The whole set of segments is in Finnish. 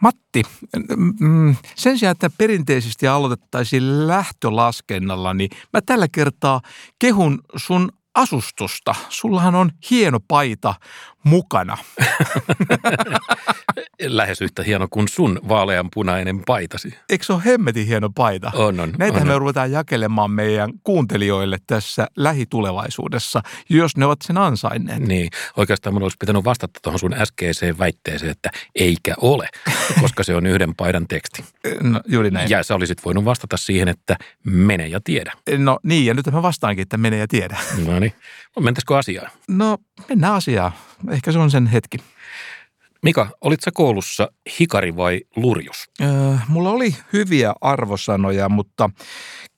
Matti, mm, sen sijaan, että perinteisesti aloitettaisiin lähtölaskennalla, niin mä tällä kertaa kehun sun asustusta. Sullahan on hieno paita mukana. Lähes yhtä hieno kuin sun vaaleanpunainen paitasi. Eikö se ole hemmetin hieno paita? On, on. Näitähän on, me ruvetaan jakelemaan meidän kuuntelijoille tässä lähitulevaisuudessa, jos ne ovat sen ansainneet. Niin, oikeastaan mun olisi pitänyt vastata tuohon sun äskeiseen väitteeseen, että eikä ole, koska se on yhden paidan teksti. No, juuri näin. Ja sä olisit voinut vastata siihen, että mene ja tiedä. No niin, ja nyt mä vastaankin, että mene ja tiedä. No niin, mentäisikö asiaan? No, mennään asiaan. Ehkä se on sen hetki. Mika, olit sä koulussa hikari vai lurjus? Öö, mulla oli hyviä arvosanoja, mutta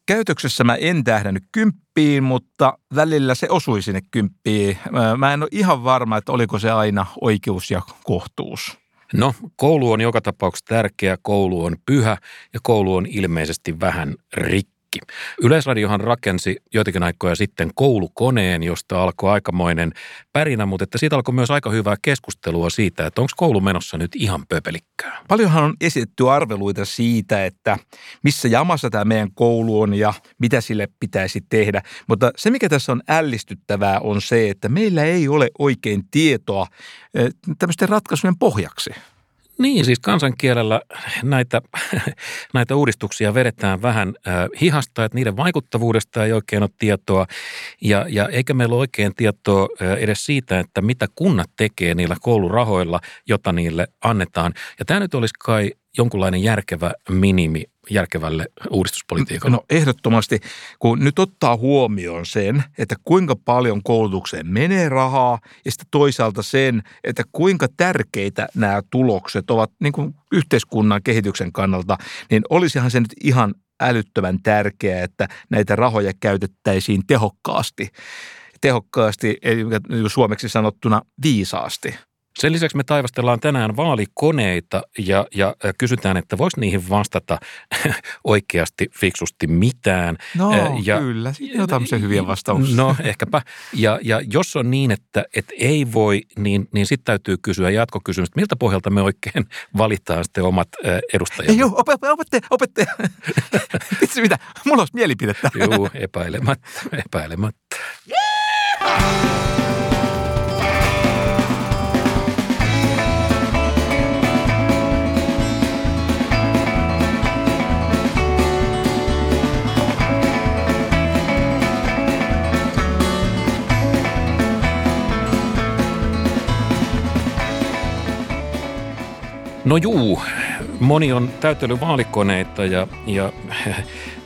käytöksessä mä en tähdännyt kymppiin, mutta välillä se osui sinne kymppiin. Mä en ole ihan varma, että oliko se aina oikeus ja kohtuus. No, koulu on joka tapauksessa tärkeä, koulu on pyhä ja koulu on ilmeisesti vähän rikki kaikki. Yleisradiohan rakensi joitakin aikoja sitten koulukoneen, josta alkoi aikamoinen pärinä, mutta että siitä alkoi myös aika hyvää keskustelua siitä, että onko koulu menossa nyt ihan pöpelikkää. Paljonhan on esitetty arveluita siitä, että missä jamassa tämä meidän koulu on ja mitä sille pitäisi tehdä. Mutta se, mikä tässä on ällistyttävää, on se, että meillä ei ole oikein tietoa eh, tämmöisten ratkaisujen pohjaksi. Niin, siis kansankielellä näitä, näitä uudistuksia vedetään vähän äh, hihasta, että niiden vaikuttavuudesta ei oikein ole tietoa. Ja, ja eikä meillä ole oikein tietoa äh, edes siitä, että mitä kunnat tekee niillä koulurahoilla, jota niille annetaan. Ja tämä nyt olisi kai jonkunlainen järkevä minimi järkevälle uudistuspolitiikalle? No ehdottomasti, kun nyt ottaa huomioon sen, että kuinka paljon koulutukseen menee rahaa ja sitten toisaalta sen, että kuinka tärkeitä nämä tulokset ovat niin kuin yhteiskunnan kehityksen kannalta, niin olisihan se nyt ihan älyttömän tärkeää, että näitä rahoja käytettäisiin tehokkaasti. Tehokkaasti, eli suomeksi sanottuna viisaasti. Sen lisäksi me taivastellaan tänään vaalikoneita ja, ja kysytään, että voisi niihin vastata oikeasti fiksusti mitään. No ja, kyllä, siinä on tämmöisiä hyviä vastauksia. No ehkäpä. Ja, ja jos on niin, että, että ei voi, niin, niin sitten täytyy kysyä jatkokysymys, että miltä pohjalta me oikein valitaan sitten omat edustajamme. Joo, opettaja, opettaja, opettaja. Vitsi mitä, mulla olisi mielipidettä. Joo, epäilemättä, epäilemättä. Yeah! No juu, moni on täytellyt vaalikoneita ja, ja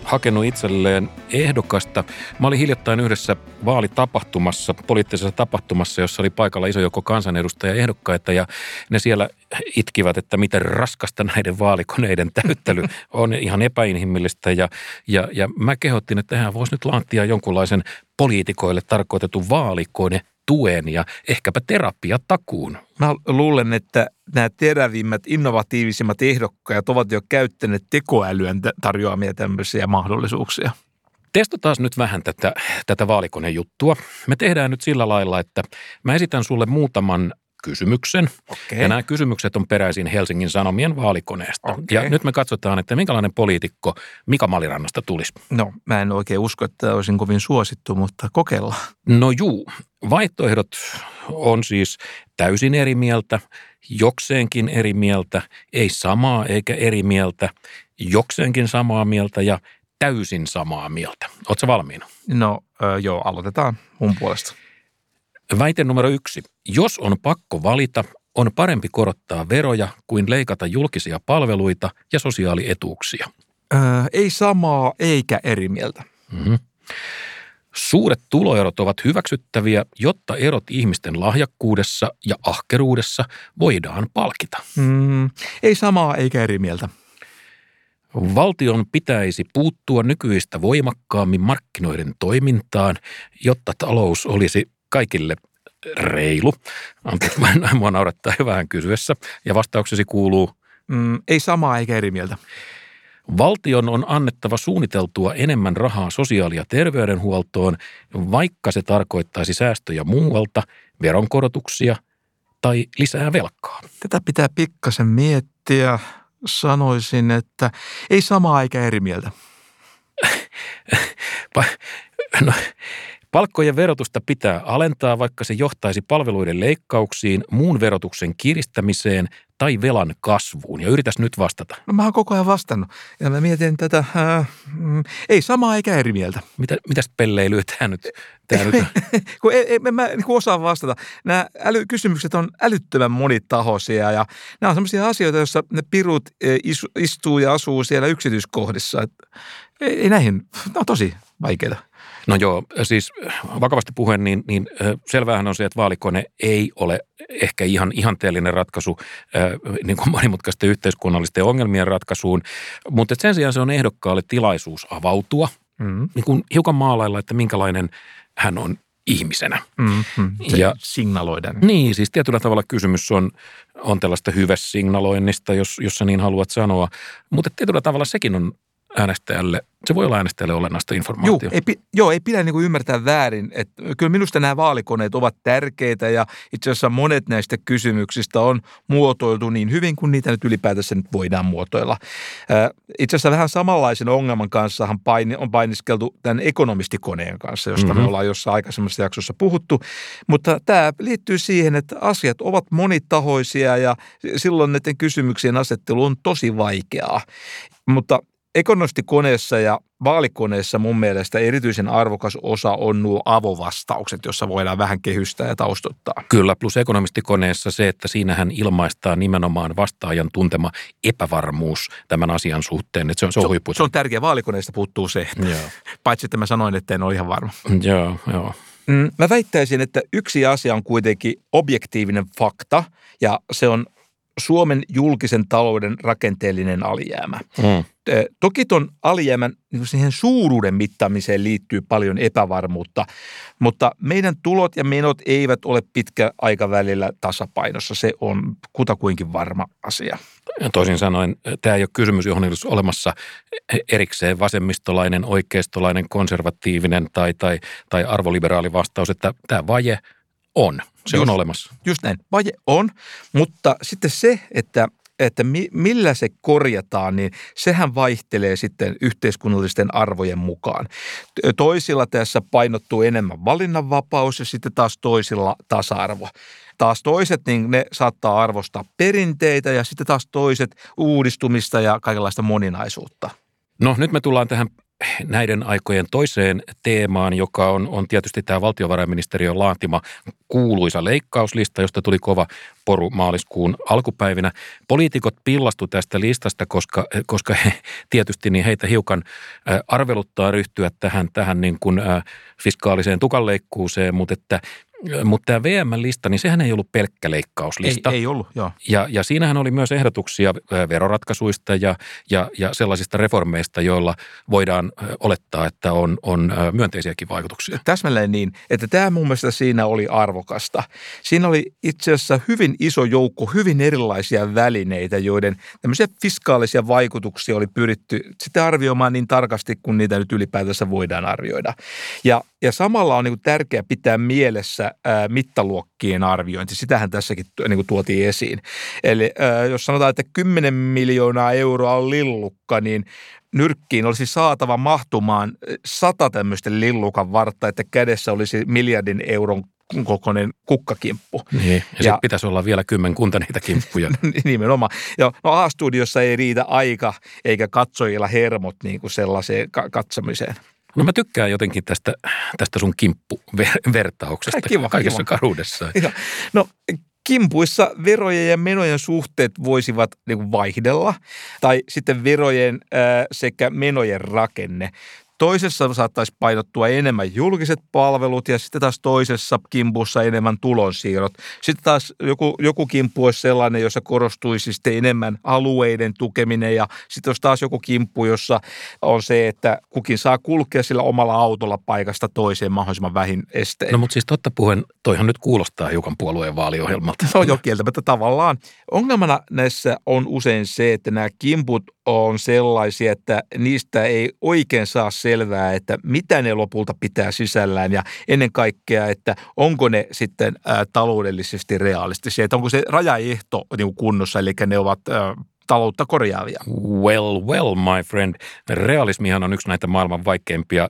hakenut itselleen ehdokasta. Mä olin hiljattain yhdessä vaalitapahtumassa, poliittisessa tapahtumassa, jossa oli paikalla iso joko kansanedustajia ehdokkaita ja ne siellä itkivät, että miten raskasta näiden vaalikoneiden täyttely on ihan epäinhimillistä ja, ja, ja mä kehottin, että tähän voisi nyt laattia jonkunlaisen poliitikoille tarkoitetun vaalikone tuen ja ehkäpä terapiatakuun. Mä luulen, että nämä terävimmät, innovatiivisimmat ehdokkaat ovat jo käyttäneet tekoälyön tarjoamia tämmöisiä mahdollisuuksia. Testataan nyt vähän tätä, tätä vaalikonejuttua. Me tehdään nyt sillä lailla, että mä esitän sulle muutaman kysymyksen. Okay. Ja nämä kysymykset on peräisin Helsingin Sanomien vaalikoneesta. Okay. Ja nyt me katsotaan, että minkälainen poliitikko Mika Malirannasta tulisi. No, mä en oikein usko, että olisin kovin suosittu, mutta kokeillaan. No juu, vaihtoehdot on siis täysin eri mieltä, jokseenkin eri mieltä, ei samaa eikä eri mieltä, jokseenkin samaa mieltä ja täysin samaa mieltä. Oletko valmiina? No joo, aloitetaan mun puolesta. Väite numero yksi. Jos on pakko valita, on parempi korottaa veroja kuin leikata julkisia palveluita ja sosiaalietuuksia. Öö, ei samaa eikä eri mieltä. Mm-hmm. Suuret tuloerot ovat hyväksyttäviä, jotta erot ihmisten lahjakkuudessa ja ahkeruudessa voidaan palkita. Mm, ei samaa eikä eri mieltä. Valtion pitäisi puuttua nykyistä voimakkaammin markkinoiden toimintaan, jotta talous olisi kaikille reilu. Anteeksi, mua naurattaa vähän kysyessä. Ja vastauksesi kuuluu? Mm, ei samaa eikä eri mieltä. Valtion on annettava suunniteltua enemmän rahaa sosiaali- ja terveydenhuoltoon, vaikka se tarkoittaisi säästöjä muualta, veronkorotuksia tai lisää velkaa. Tätä pitää pikkasen miettiä sanoisin, että ei samaa eikä eri mieltä. no, Palkkojen verotusta pitää alentaa, vaikka se johtaisi palveluiden leikkauksiin, muun verotuksen kiristämiseen tai velan kasvuun. Ja yritäs nyt vastata. No mä oon koko ajan vastannut. Ja mä mietin tätä, äh, mm, ei samaa eikä eri mieltä. Mitä, mitäs pelleilyä tämä nyt? Tää nyt kun ei, ei, mä niin osaa vastata. Nämä äly, kysymykset on älyttömän monitahoisia ja nämä on sellaisia asioita, joissa ne pirut e, istuu ja asuu siellä yksityiskohdissa. Et ei, ei näihin, ne on tosi vaikeita. No joo, siis vakavasti puheen, niin, niin selvähän on se, että vaalikone ei ole ehkä ihan ihanteellinen ratkaisu niin kuin monimutkaisten yhteiskunnallisten ongelmien ratkaisuun, mutta sen sijaan se on ehdokkaalle tilaisuus avautua, mm-hmm. niin kuin hiukan maalailla, että minkälainen hän on ihmisenä. Mm-hmm. Ja signaloida. Niin, siis tietyllä tavalla kysymys on, on tällaista signaloinnista, jos, jos sä niin haluat sanoa, mutta tietyllä tavalla sekin on äänestäjälle, se voi olla äänestäjälle olennaista informaatiota. Joo, ei, joo, ei pidä niin ymmärtää väärin. Että kyllä minusta nämä vaalikoneet ovat tärkeitä ja itse asiassa monet näistä kysymyksistä on muotoiltu niin hyvin kuin niitä nyt ylipäätänsä nyt voidaan muotoilla. Itse asiassa vähän samanlaisen ongelman kanssa on painiskeltu tämän ekonomistikoneen kanssa, josta mm-hmm. me ollaan jossain aikaisemmassa jaksossa puhuttu. Mutta tämä liittyy siihen, että asiat ovat monitahoisia ja silloin näiden kysymyksien asettelu on tosi vaikeaa. Mutta Ekonomistikoneessa ja vaalikoneessa mun mielestä erityisen arvokas osa on nuo avovastaukset, jossa voidaan vähän kehystää ja taustottaa. Kyllä, plus ekonomistikoneessa se, että siinähän ilmaistaan nimenomaan vastaajan tuntema epävarmuus tämän asian suhteen. Että se on, se on, se, se on tärkeä. Vaalikoneesta puuttuu se. Joo. Paitsi, että mä sanoin, että en ole ihan varma. Joo, joo. Mm, mä väittäisin, että yksi asia on kuitenkin objektiivinen fakta, ja se on Suomen julkisen talouden rakenteellinen alijäämä. Mm. Toki tuon alijäämän niin siihen suuruuden mittaamiseen liittyy paljon epävarmuutta, mutta meidän tulot ja menot eivät ole pitkä aikavälillä tasapainossa. Se on kutakuinkin varma asia. Toisin sanoen, tämä ei ole kysymys, johon olisi olemassa erikseen vasemmistolainen, oikeistolainen, konservatiivinen tai, tai, tai arvoliberaali vastaus, että tämä vaje on. Se just, on olemassa. Just näin. Vaje on, mutta sitten se, että että mi, millä se korjataan, niin sehän vaihtelee sitten yhteiskunnallisten arvojen mukaan. Toisilla tässä painottuu enemmän valinnanvapaus ja sitten taas toisilla tasa-arvo. Taas toiset, niin ne saattaa arvostaa perinteitä ja sitten taas toiset uudistumista ja kaikenlaista moninaisuutta. No nyt me tullaan tähän näiden aikojen toiseen teemaan, joka on, on tietysti tämä valtiovarainministeriön laatima kuuluisa leikkauslista, josta tuli kova poru maaliskuun alkupäivinä. Poliitikot pillastu tästä listasta, koska, koska he, tietysti niin heitä hiukan arveluttaa ryhtyä tähän, tähän niin kuin, fiskaaliseen tukanleikkuuseen, mutta että mutta tämä VM-lista, niin sehän ei ollut pelkkä leikkauslista. Ei, ei ollut, joo. Ja, ja siinähän oli myös ehdotuksia veroratkaisuista ja, ja, ja sellaisista reformeista, joilla voidaan olettaa, että on, on myönteisiäkin vaikutuksia. Täsmälleen niin, että tämä mun mielestä siinä oli arvokasta. Siinä oli itse asiassa hyvin iso joukko hyvin erilaisia välineitä, joiden tämmöisiä fiskaalisia vaikutuksia oli pyritty sitten arvioimaan niin tarkasti, kun niitä nyt ylipäätänsä voidaan arvioida. Ja ja samalla on niin tärkeää pitää mielessä ää, mittaluokkien arviointi. Sitähän tässäkin niin kuin tuotiin esiin. Eli ää, jos sanotaan, että 10 miljoonaa euroa on lillukka, niin nyrkkiin olisi saatava mahtumaan sata tämmöistä lillukan vartta, että kädessä olisi miljardin euron kokoinen kukkakimppu. Niin, ja, ja sitten pitäisi olla vielä kymmenkunta niitä kimppuja. Nimenomaan. Ja no A-studiossa ei riitä aika eikä katsojilla hermot niin kuin sellaiseen katsomiseen. No mä tykkään jotenkin tästä, tästä sun kimppuvertauksesta kiva, kaikessa kiva. karuudessa. No kimpuissa verojen ja menojen suhteet voisivat niin vaihdella, tai sitten verojen ää, sekä menojen rakenne. Toisessa saattaisi painottua enemmän julkiset palvelut ja sitten taas toisessa kimpussa enemmän tulonsiirrot. Sitten taas joku, joku kimppu olisi sellainen, jossa korostuisi sitten enemmän alueiden tukeminen ja sitten olisi taas joku kimppu, jossa on se, että kukin saa kulkea sillä omalla autolla paikasta toiseen mahdollisimman vähin estein. No mutta siis totta puheen, toihan nyt kuulostaa hiukan puolueen vaaliohjelmalta. Se on jo kieltämättä tavallaan. Ongelmana näissä on usein se, että nämä kimput on sellaisia, että niistä ei oikein saa selvää, että mitä ne lopulta pitää sisällään ja ennen kaikkea, että onko ne sitten taloudellisesti realistisia, että onko se rajaehto niin kunnossa, eli ne ovat taloutta korjaavia. Well, well, my friend. Realismihan on yksi näitä maailman vaikeimpia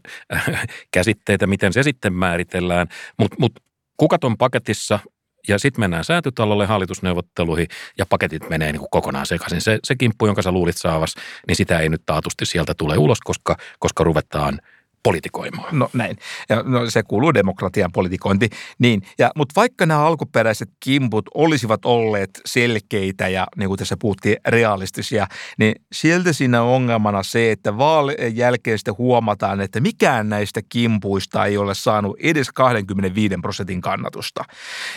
käsitteitä, miten se sitten määritellään. Mutta mut, kukat on paketissa ja sitten mennään säätytalolle hallitusneuvotteluihin ja paketit menee niin kuin kokonaan sekaisin. Se, se kimppu, jonka sä luulit saavas, niin sitä ei nyt taatusti sieltä tule ulos, koska, koska ruvetaan – politikoimaan. No näin. Ja no, se kuuluu demokratian politikointi. Niin. Ja, mutta vaikka nämä alkuperäiset kimput olisivat olleet selkeitä ja niin kuin tässä puhuttiin realistisia, niin sieltä siinä on ongelmana se, että vaalien jälkeen sitten huomataan, että mikään näistä kimpuista ei ole saanut edes 25 prosentin kannatusta.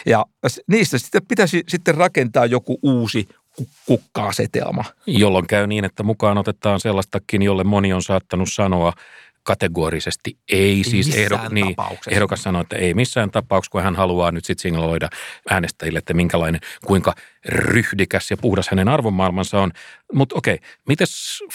Ja niistä sitten pitäisi sitten rakentaa joku uusi kukka-asetelma. Jolloin käy niin, että mukaan otetaan sellaistakin, jolle moni on saattanut sanoa – kategorisesti ei. Siis ehdo, niin, ehdokas sanoi, että ei missään tapauksessa, kun hän haluaa nyt sitten signaloida äänestäjille, että minkälainen, kuinka ryhdikäs ja puhdas hänen arvomaailmansa on. Mutta okei, miten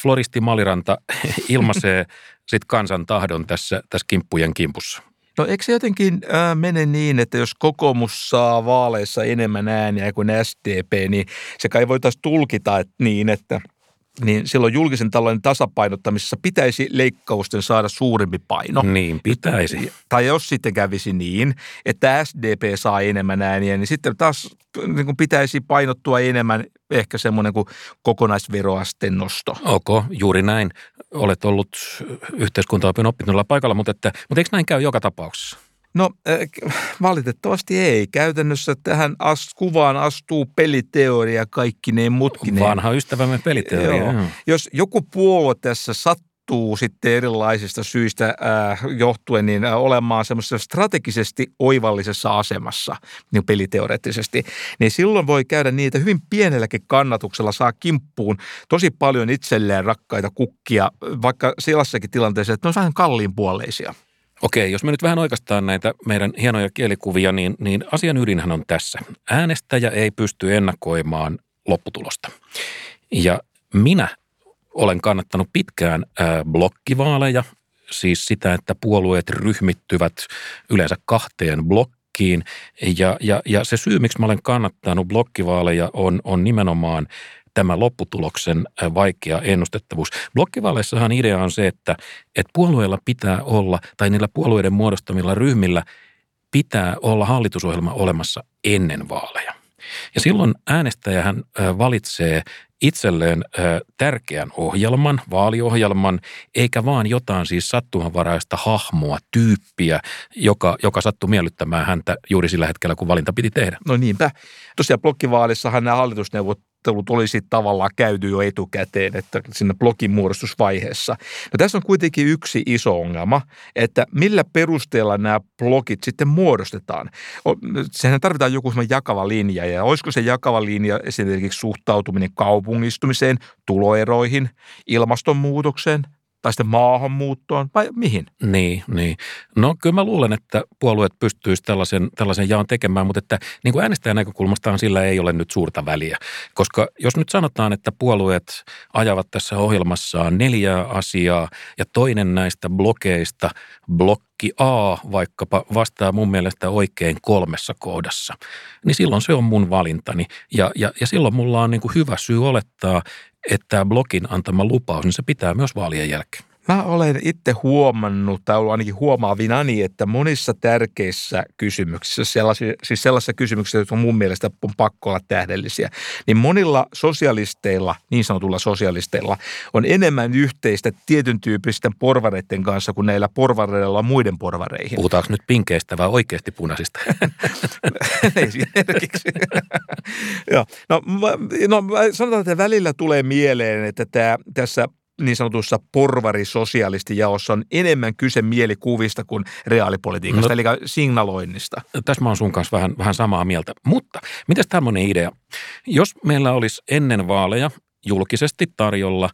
Floristi Maliranta ilmaisee sitten kansan tahdon tässä, tässä kimppujen kimpussa? No eikö se jotenkin äh, mene niin, että jos kokoomus saa vaaleissa enemmän ääniä kuin SDP, niin se kai voitaisiin tulkita että niin, että – niin silloin julkisen talouden tasapainottamisessa pitäisi leikkausten saada suurempi paino. Niin pitäisi. Tai jos sitten kävisi niin, että SDP saa enemmän ääniä, niin sitten taas niin kuin pitäisi painottua enemmän ehkä semmoinen kuin kokonaisveroasteen nosto. Ok, juuri näin. Olet ollut yhteiskuntaopin oppitunnilla paikalla, mutta, että, mutta eikö näin käy joka tapauksessa? No äh, valitettavasti ei. Käytännössä tähän as, kuvaan astuu peliteoria kaikkineen mutkineen. Vanha ystävämme peliteoria. Joo. Jos joku puolue tässä sattuu sitten erilaisista syistä äh, johtuen niin äh, olemaan semmoisessa strategisesti oivallisessa asemassa niin peliteoreettisesti, niin silloin voi käydä niin, että hyvin pienelläkin kannatuksella saa kimppuun tosi paljon itselleen rakkaita kukkia, vaikka sellaisessakin tilanteessa, että ne on vähän kalliin puoleisia. Okei, jos me nyt vähän oikeastaan näitä meidän hienoja kielikuvia, niin, niin asian ydinhän on tässä. Äänestäjä ei pysty ennakoimaan lopputulosta. Ja minä olen kannattanut pitkään ää, blokkivaaleja, siis sitä, että puolueet ryhmittyvät yleensä kahteen blokkiin. Ja, ja, ja se syy, miksi mä olen kannattanut blokkivaaleja, on, on nimenomaan tämä lopputuloksen vaikea ennustettavuus. Blokkivaaleissahan idea on se, että, että puolueilla pitää olla, tai niillä puolueiden muodostamilla ryhmillä pitää olla hallitusohjelma olemassa ennen vaaleja. Ja silloin äänestäjähän valitsee itselleen tärkeän ohjelman, vaaliohjelman, eikä vaan jotain siis sattumanvaraista hahmoa, tyyppiä, joka, joka sattui miellyttämään häntä juuri sillä hetkellä, kun valinta piti tehdä. No niinpä. Tosiaan blokkivaalissahan nämä hallitusneuvot neuvottelut olisi tavallaan käyty jo etukäteen, että siinä blogin muodostusvaiheessa. No tässä on kuitenkin yksi iso ongelma, että millä perusteella nämä blogit sitten muodostetaan. Sehän tarvitaan joku jakava linja ja olisiko se jakava linja esimerkiksi suhtautuminen kaupungistumiseen, tuloeroihin, ilmastonmuutokseen, tai sitten maahanmuuttoon vai mihin? Niin, niin. No kyllä mä luulen, että puolueet pystyisivät tällaisen, tällaisen jaan tekemään, mutta että niin kuin äänestäjän näkökulmastaan sillä ei ole nyt suurta väliä. Koska jos nyt sanotaan, että puolueet ajavat tässä ohjelmassaan neljää asiaa ja toinen näistä blokeista, blokki A vaikkapa vastaa mun mielestä oikein kolmessa kohdassa, niin silloin se on mun valintani. Ja, ja, ja silloin mulla on niin kuin hyvä syy olettaa, että blogin antama lupaus, niin se pitää myös vaalien jälkeen. Mä olen itse huomannut, tai ollut ainakin huomaavinani, että monissa tärkeissä kysymyksissä, sellaisia, siis sellaisissa kysymyksissä, jotka mun mielestä on pakko olla tähdellisiä, niin monilla sosialisteilla, niin sanotulla sosialisteilla, on enemmän yhteistä tietyn tyyppisten porvareiden kanssa kuin näillä porvareilla muiden porvareihin. Puhutaanko nyt pinkeistä vai oikeasti punaisista? Esimerkiksi. Joo. No, no, sanotaan, että välillä tulee mieleen, että tämä, tässä niin sanotussa porvarisosialistijaossa on enemmän kyse mielikuvista kuin reaalipolitiikasta, no, eli signaloinnista. Tässä mä oon sun kanssa vähän, vähän samaa mieltä. Mutta mitäs tämmöinen idea? Jos meillä olisi ennen vaaleja julkisesti tarjolla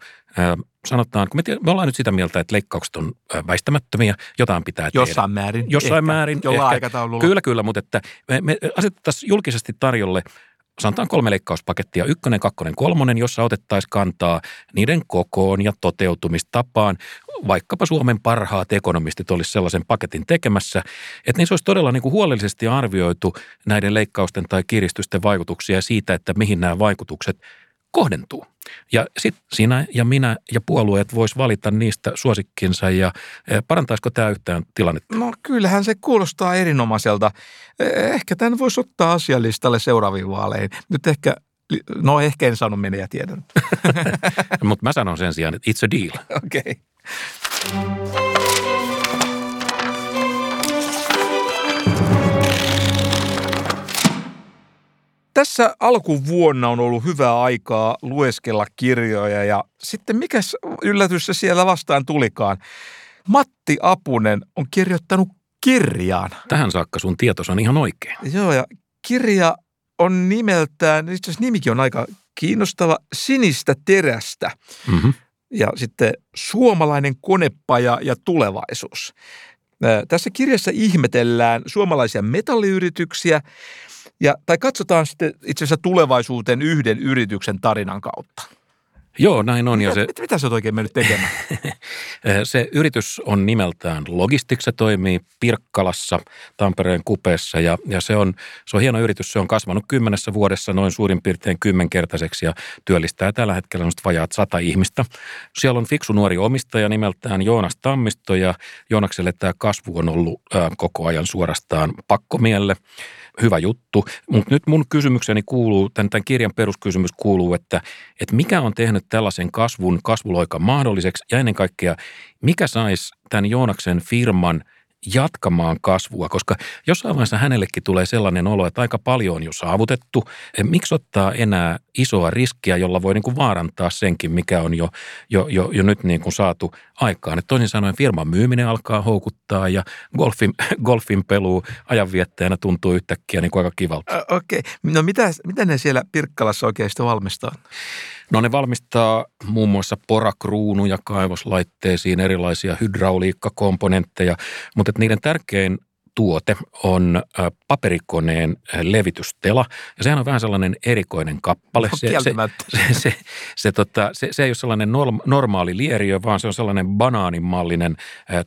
sanotaan, kun me, tiedä, me ollaan nyt sitä mieltä, että leikkaukset on väistämättömiä, jotain pitää tehdä. Jossain määrin. Jossain ehkä, määrin. Jollain ehkä, aikataululla. Kyllä, kyllä, mutta että me, me asetettaisiin julkisesti tarjolle sanotaan kolme leikkauspakettia, ykkönen, kakkonen, kolmonen, jossa otettaisiin kantaa niiden kokoon ja toteutumistapaan. Vaikkapa Suomen parhaat ekonomistit olisi sellaisen paketin tekemässä, että niissä olisi todella niin kuin huolellisesti arvioitu näiden leikkausten tai kiristysten vaikutuksia siitä, että mihin nämä vaikutukset kohdentuu. Ja sitten sinä ja minä ja puolueet vois valita niistä suosikkinsa ja eh, parantaisiko tämä yhtään tilannetta? No kyllähän se kuulostaa erinomaiselta. Eh, ehkä tämän voisi ottaa asialistalle seuraaviin vaaleihin. Nyt ehkä, no ehkä en sano mene ja tiedän. Mutta mä sanon sen sijaan, että it's a deal. Okei. Okay. Tässä alkuvuonna on ollut hyvää aikaa lueskella kirjoja ja sitten mikäs yllätys se siellä vastaan tulikaan. Matti Apunen on kirjoittanut kirjaan. Tähän saakka sun tietos on ihan oikein. Joo ja kirja on nimeltään, itse asiassa nimikin on aika kiinnostava, Sinistä terästä. Mm-hmm. Ja sitten Suomalainen konepaja ja tulevaisuus. Tässä kirjassa ihmetellään suomalaisia metalliyrityksiä ja, tai katsotaan sitten itse asiassa tulevaisuuteen yhden yrityksen tarinan kautta. Joo, näin on. Mitä, ja se, mit, mitä sä oot oikein mennyt tekemään? se yritys on nimeltään Logistics, se toimii Pirkkalassa, Tampereen kupeessa ja, ja se, on, se on hieno yritys. Se on kasvanut kymmenessä vuodessa noin suurin piirtein kymmenkertaiseksi ja työllistää tällä hetkellä noista vajaat sata ihmistä. Siellä on fiksu nuori omistaja nimeltään Joonas Tammisto ja Joonakselle tämä kasvu on ollut ää, koko ajan suorastaan pakkomielle hyvä juttu. Mutta nyt mun kysymykseni kuuluu, tämän, tämän kirjan peruskysymys kuuluu, että, että mikä on tehnyt tällaisen kasvun, kasvuloikan mahdolliseksi ja ennen kaikkea, mikä saisi tämän Joonaksen firman – jatkamaan kasvua, koska jossain vaiheessa hänellekin tulee sellainen olo, että aika paljon on jo saavutettu. Miksi ottaa enää isoa riskiä, jolla voi niin kuin vaarantaa senkin, mikä on jo, jo, jo, jo nyt niin kuin saatu aikaan. Et toisin sanoen firman myyminen alkaa houkuttaa ja golfin, golfin peluu ajanviettäjänä tuntuu yhtäkkiä niin kuin aika kivalta. Okei, okay. no mitä, mitä ne siellä Pirkkalassa oikein valmistaa? No ne valmistaa muun muassa porakruunuja kaivoslaitteisiin, erilaisia hydrauliikkakomponentteja, mutta niiden tärkein tuote on paperikoneen levitystela. Ja sehän on vähän sellainen erikoinen kappale. No, se, se, se, se, se, tota, se, se ei ole sellainen normaali lieriö, vaan se on sellainen banaanimallinen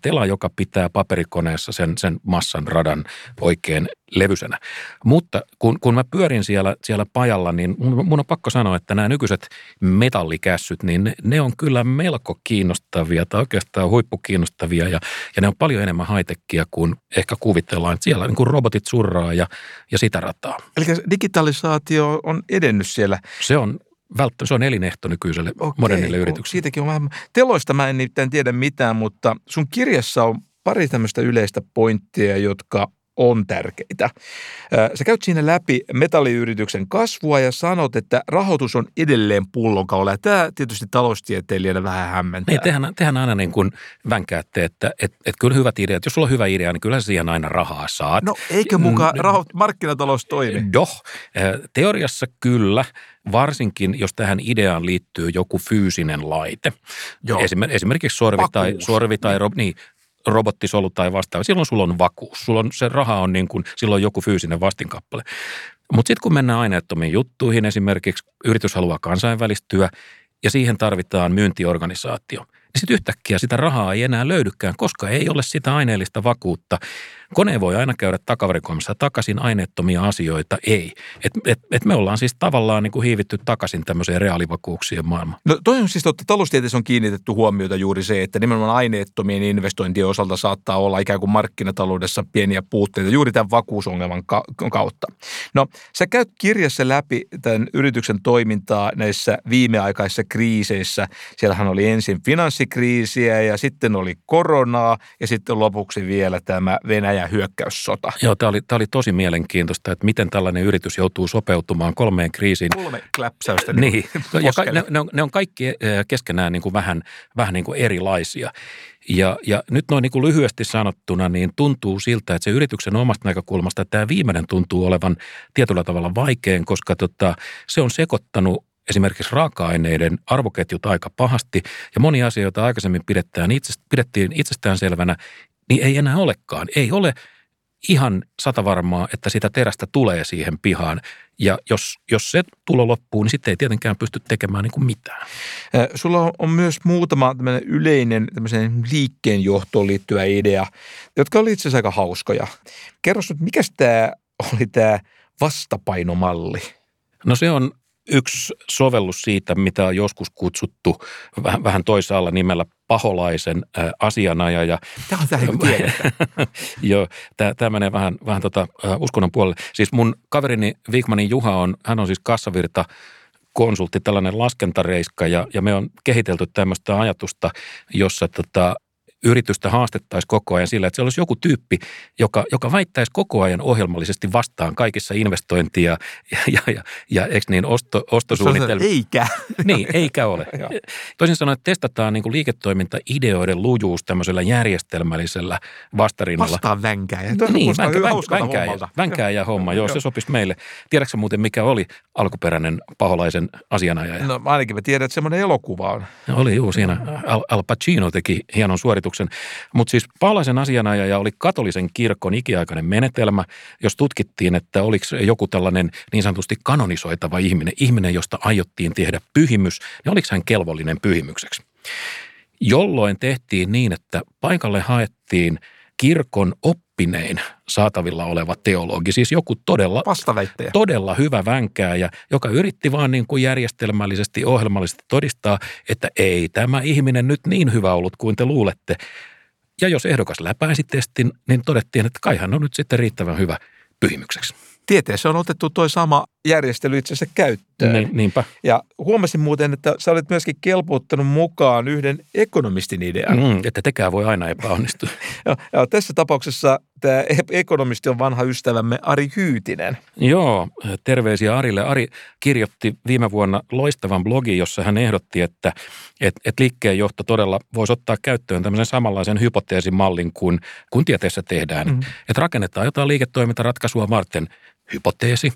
tela, joka pitää paperikoneessa sen, sen massan radan oikein levysänä. Mutta kun, kun mä pyörin siellä, siellä pajalla, niin mun, mun on pakko sanoa, että nämä nykyiset metallikässyt, niin ne, ne on kyllä melko kiinnostavia tai oikeastaan huippukiinnostavia ja, ja ne on paljon enemmän haitekkiä kuin ehkä kuvitellaan. Että siellä niin kuin robotit surraa ja, ja sitä rataa. Eli digitalisaatio on edennyt siellä. Se on välttämättä, se on elinehto nykyiselle Okei, modernille yritykselle. Siitäkin on vähän, teloista mä en tiedä mitään, mutta sun kirjassa on pari tämmöistä yleistä pointtia, jotka on tärkeitä. Sä käyt siinä läpi metalliyrityksen kasvua ja sanot, että rahoitus on edelleen pullonkaula. Ja tämä tietysti taloustieteilijänä vähän hämmentää. Niin, tehän, tehän aina niin kuin vänkäätte, että et, et kyllä hyvät ideat, jos sulla on hyvä idea, niin kyllä siihen aina rahaa saat. No eikö mukaan raho- markkinatalous toimi? Doh, teoriassa kyllä, varsinkin jos tähän ideaan liittyy joku fyysinen laite. Joo. Esimerkiksi sorvi tai, sorvi tai niin. niin, robottisolu tai vastaava, silloin sulla on vakuus. Sulla on, se raha on niin kuin, silloin joku fyysinen vastinkappale. Mutta sitten kun mennään aineettomiin juttuihin, esimerkiksi yritys haluaa kansainvälistyä ja siihen tarvitaan myyntiorganisaatio, niin sitten yhtäkkiä sitä rahaa ei enää löydykään, koska ei ole sitä aineellista vakuutta – Kone voi aina käydä takavarikoimassa takaisin aineettomia asioita, ei. Et, et, et me ollaan siis tavallaan niin kuin hiivitty takaisin tämmöiseen reaalivakuuksien maailmaan. No toi on siis totta, taloustieteessä on kiinnitetty huomiota juuri se, että nimenomaan aineettomien investointien osalta saattaa olla ikään kuin markkinataloudessa pieniä puutteita juuri tämän vakuusongelman kautta. No sä käyt kirjassa läpi tämän yrityksen toimintaa näissä viimeaikaisissa kriiseissä. Siellähän oli ensin finanssikriisiä ja sitten oli koronaa ja sitten lopuksi vielä tämä Venäjä Venäjän hyökkäyssota. Joo, tämä oli, tämä oli tosi mielenkiintoista, että miten tällainen yritys joutuu sopeutumaan kolmeen kriisiin. Kolme kläpsäystä. Niin, niin ja ka, ne, ne, on, ne on kaikki eh, keskenään niin kuin vähän, vähän niin kuin erilaisia. Ja, ja nyt noin niin kuin lyhyesti sanottuna, niin tuntuu siltä, että se yrityksen omasta näkökulmasta tämä viimeinen tuntuu olevan tietyllä tavalla vaikein, koska tota, se on sekoittanut esimerkiksi raaka-aineiden arvoketjut aika pahasti ja moni asia, joita aikaisemmin pidetään itse, pidettiin itsestäänselvänä, niin ei enää olekaan. Ei ole ihan satavarmaa, että sitä terästä tulee siihen pihaan. Ja jos, jos se tulo loppuu, niin sitten ei tietenkään pysty tekemään niin kuin mitään. Sulla on myös muutama yleinen liikkeen johtoon liittyvä idea, jotka oli itse asiassa aika hauskoja. Kerro nyt, mikä tämä oli tämä vastapainomalli? No se on yksi sovellus siitä, mitä on joskus kutsuttu vähän, vähän toisaalla nimellä paholaisen äh, asianajaja. Tämä on tämä Joo, tämä, tämä menee vähän, vähän tota, äh, uskonnon puolelle. Siis mun kaverini Wigmanin Juha on, hän on siis kassavirta konsultti, tällainen laskentareiska ja, ja me on kehitelty tämmöistä ajatusta, jossa tota, yritystä haastettaisiin koko ajan sillä, että se olisi joku tyyppi, joka, joka väittäisi koko ajan ohjelmallisesti vastaan kaikissa investointia ja, ja, ja, ja eikö niin osto, ostosuunnitelmia. Eikä. Niin, eikä ole. Toisin sanoen, että testataan niin kuin liiketoimintaideoiden lujuus tämmöisellä järjestelmällisellä vastarinnalla. Vastaan vänkääjä. Niin, vänkä, vänkääjä, vänkääjä homma, joo, se sopisi meille. Tiedätkö muuten, mikä oli alkuperäinen paholaisen asianajaja? No ainakin mä tiedän, että semmoinen elokuva on. Oli juu, siinä Al, Al Pacino teki hienon suorituksen ajatuksen. Mutta siis paalaisen asianajaja oli katolisen kirkon ikiaikainen menetelmä, jos tutkittiin, että oliko joku tällainen niin sanotusti kanonisoitava ihminen, ihminen, josta aiottiin tehdä pyhimys, niin oliko hän kelvollinen pyhimykseksi. Jolloin tehtiin niin, että paikalle haettiin kirkon oppinein saatavilla oleva teologi, siis joku todella, todella hyvä vänkääjä, joka yritti vaan niin kuin järjestelmällisesti, ohjelmallisesti todistaa, että ei tämä ihminen nyt niin hyvä ollut kuin te luulette. Ja jos ehdokas läpäisi testin, niin todettiin, että kai hän on nyt sitten riittävän hyvä pyhimykseksi tieteessä on otettu tuo sama järjestely itse asiassa käyttöön. Niin, niinpä. Ja huomasin muuten, että sä olet myöskin kelpuuttanut mukaan yhden ekonomistin idean. Mm, että tekään voi aina epäonnistua. ja, ja tässä tapauksessa tämä ekonomisti on vanha ystävämme Ari Hyytinen. Joo, terveisiä Arille. Ari kirjoitti viime vuonna loistavan blogin, jossa hän ehdotti, että et, et liikkeenjohto todella voisi ottaa käyttöön tämmöisen samanlaisen hypoteesimallin kuin, kuin tieteessä tehdään. Mm. Että rakennetaan jotain liiketoimintaratkaisua varten – hypoteesi,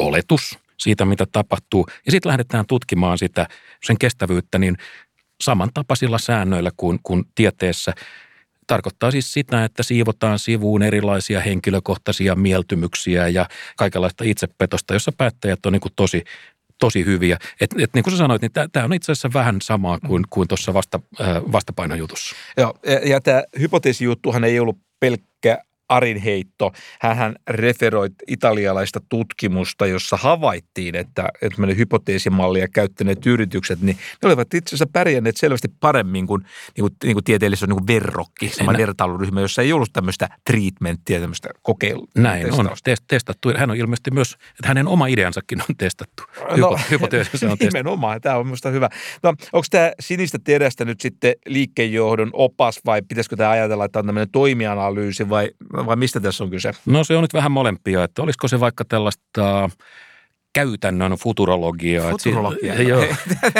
oletus siitä, mitä tapahtuu. Ja sitten lähdetään tutkimaan sitä, sen kestävyyttä niin samantapaisilla säännöillä kuin, kuin tieteessä. Tarkoittaa siis sitä, että siivotaan sivuun erilaisia henkilökohtaisia mieltymyksiä ja kaikenlaista itsepetosta, jossa päättäjät on niin kuin tosi tosi hyviä. Et, et niin kuin sä sanoit, niin tämä on itse asiassa vähän samaa kuin, kuin tuossa vasta, äh, vastapainojutussa. Joo, ja, ja tämä hypoteesijuttuhan ei ollut pelkkä Arin heitto. Hän referoi italialaista tutkimusta, jossa havaittiin, että, että hypoteesimallia käyttäneet yritykset, niin ne olivat itse asiassa pärjänneet selvästi paremmin kuin, niin kuin, niin kuin tieteellisessä niin kuin verrokki, sama vertailuryhmä, jossa ei ollut tämmöistä treatmenttiä, tämmöistä kokeilua. Näin testausta. on, test, testattu. Hän on ilmeisesti myös, että hänen oma ideansakin on testattu. No, Hypoteesi on testattu. Nimenomaan, tämä on minusta hyvä. No, onko tämä sinistä terästä nyt sitten liikkeenjohdon opas vai pitäisikö tämä ajatella, että on tämmöinen toimianalyysi vai vai mistä tässä on kyse? No se on nyt vähän molempia, että olisiko se vaikka tällaista käytännön futurologiaa. Futurologia. Että, joo,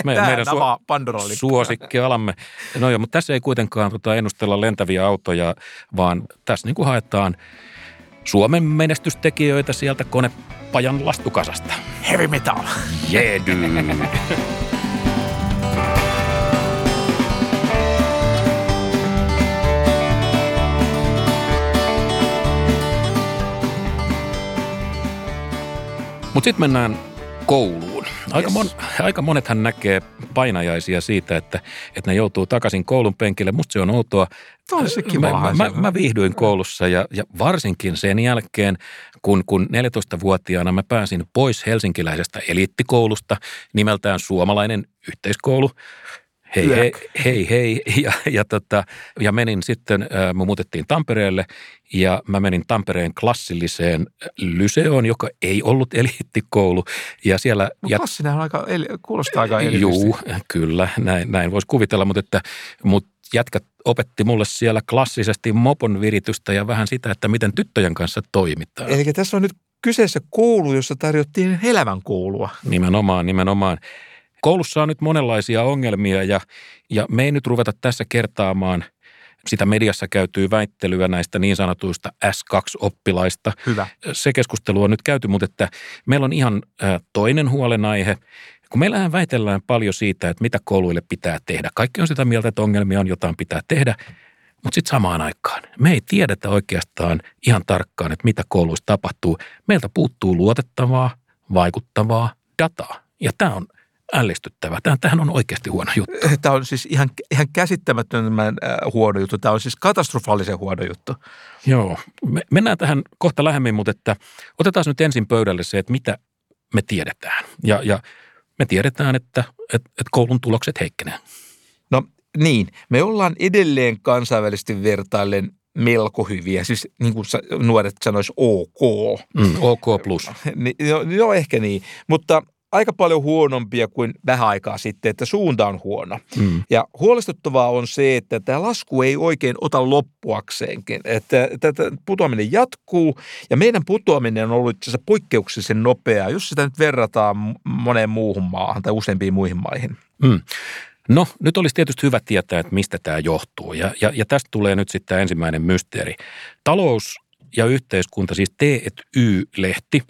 me, meidän su- suosikkialamme. No joo, mutta tässä ei kuitenkaan tota, ennustella lentäviä autoja, vaan tässä niin kuin haetaan Suomen menestystekijöitä sieltä konepajan lastukasasta. Heavy metal. Yeah, dude. Mutta sitten mennään kouluun. Aika, yes. mon, aika monethan näkee painajaisia siitä, että, että ne joutuu takaisin koulun penkille. Musta se on outoa. On se kiva. Mä, mä, mä viihdyin koulussa ja, ja varsinkin sen jälkeen, kun, kun 14-vuotiaana mä pääsin pois helsinkiläisestä eliittikoulusta nimeltään Suomalainen yhteiskoulu – hei, hei, hei, hei. Ja, ja, tota, ja menin sitten, me muutettiin Tampereelle ja mä menin Tampereen klassilliseen lyseoon, joka ei ollut eliittikoulu. Ja siellä, no, klassinen on aika, kuulostaa aika Juu, kyllä, näin, näin voisi kuvitella, mutta, että, mutta jätkät opetti mulle siellä klassisesti mopon viritystä ja vähän sitä, että miten tyttöjen kanssa toimitaan. Eli tässä on nyt kyseessä koulu, jossa tarjottiin elämänkoulua. Nimenomaan, nimenomaan. Koulussa on nyt monenlaisia ongelmia ja, ja me ei nyt ruveta tässä kertaamaan sitä mediassa käytyy väittelyä näistä niin sanotuista S2-oppilaista. Hyvä. Se keskustelu on nyt käyty, mutta että meillä on ihan toinen huolenaihe. Kun meillähän väitellään paljon siitä, että mitä kouluille pitää tehdä. Kaikki on sitä mieltä, että ongelmia on, jotain pitää tehdä. Mutta sitten samaan aikaan me ei tiedetä oikeastaan ihan tarkkaan, että mitä kouluissa tapahtuu. Meiltä puuttuu luotettavaa, vaikuttavaa dataa. Ja tämä on – ällistyttävä. Tämähän on oikeasti huono juttu. Tämä on siis ihan, ihan käsittämättömän äh, huono juttu. Tämä on siis katastrofaalisen huono juttu. Joo. Me, mennään tähän kohta lähemmin, mutta että otetaan nyt ensin pöydälle se, että mitä, me tiedetään. Ja, ja me tiedetään, että, että, että koulun tulokset heikkenee. No niin, me ollaan edelleen kansainvälisesti vertaillen melko hyviä. Siis niin kuin nuoret sanois OK. Mm, OK plus. no, no ehkä niin, mutta aika paljon huonompia kuin vähän aikaa sitten, että suunta on huono. Mm. Ja huolestuttavaa on se, että tämä lasku ei oikein ota loppuakseenkin. Että tätä putoaminen jatkuu ja meidän putoaminen on ollut itse poikkeuksellisen nopeaa, jos sitä nyt verrataan moneen muuhun maahan tai useampiin muihin maihin. Mm. No, nyt olisi tietysti hyvä tietää, että mistä tämä johtuu. Ja, ja, ja tästä tulee nyt sitten ensimmäinen mysteeri. Talous ja yhteiskunta, siis T&Y-lehti,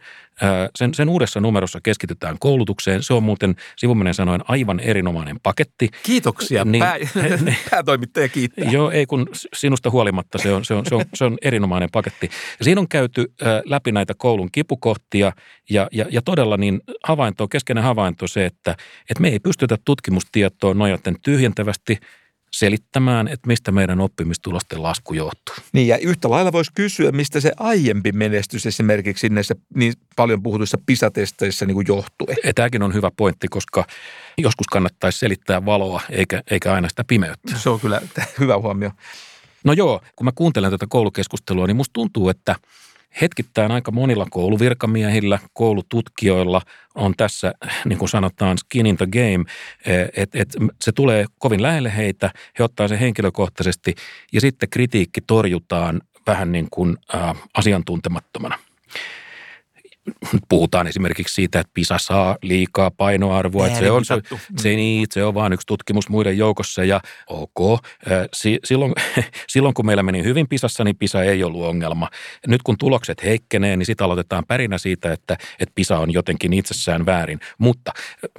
sen, sen uudessa numerossa keskitytään koulutukseen. Se on muuten sivuminen sanoen aivan erinomainen paketti. Kiitoksia. Niin, Pää, päätoimittaja kiittää. Joo, ei kun sinusta huolimatta se on, se on, se on, se on erinomainen paketti. siinä on käyty läpi näitä koulun kipukohtia ja, ja, ja todella niin havainto, keskeinen havainto se, että, että me ei pystytä tutkimustietoon nojaten tyhjentävästi – selittämään, että mistä meidän oppimistulosten lasku johtuu. Niin ja yhtä lailla voisi kysyä, mistä se aiempi menestys esimerkiksi näissä niin paljon puhutuissa pisatesteissä niin johtuu. Tämäkin on hyvä pointti, koska joskus kannattaisi selittää valoa eikä, eikä aina sitä pimeyttä. Se on kyllä hyvä huomio. No joo, kun mä kuuntelen tätä koulukeskustelua, niin musta tuntuu, että – hetkittäin aika monilla kouluvirkamiehillä, koulututkijoilla on tässä, niin kuin sanotaan, skin in the game, että et se tulee kovin lähelle heitä, he ottaa sen henkilökohtaisesti ja sitten kritiikki torjutaan vähän niin kuin ä, asiantuntemattomana puhutaan esimerkiksi siitä, että PISA saa liikaa painoarvoa, että se on, se, se, niin, se on vain yksi tutkimus muiden joukossa ja ok. Silloin, silloin kun meillä meni hyvin PISassa, niin PISA ei ollut ongelma. Nyt kun tulokset heikkenee, niin sitten aloitetaan pärinä siitä, että, että PISA on jotenkin itsessään väärin. Mutta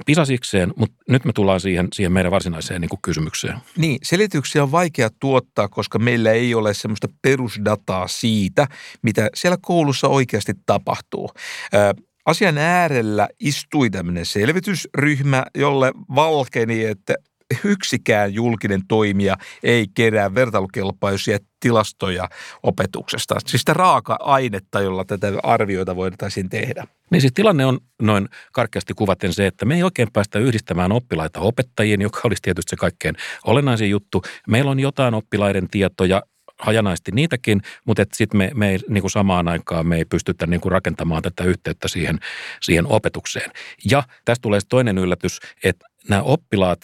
PISA sikseen, mutta nyt me tullaan siihen, siihen meidän varsinaiseen niin kuin kysymykseen. Niin, selityksiä on vaikea tuottaa, koska meillä ei ole semmoista perusdataa siitä, mitä siellä koulussa oikeasti tapahtuu. Asian äärellä istui tämmöinen selvitysryhmä, jolle valkeni, että yksikään julkinen toimija ei kerää vertailukelpoisia tilastoja opetuksesta. Siis sitä raaka-ainetta, jolla tätä arvioita voitaisiin tehdä. Niin siis tilanne on noin karkeasti kuvaten se, että me ei oikein päästä yhdistämään oppilaita opettajiin, joka olisi tietysti se kaikkein olennaisin juttu. Meillä on jotain oppilaiden tietoja, hajanaisesti niitäkin, mutta sitten me, me ei niin kuin samaan aikaan me ei pystytä niin kuin rakentamaan tätä yhteyttä siihen, siihen opetukseen. Ja tästä tulee toinen yllätys, että nämä oppilaat,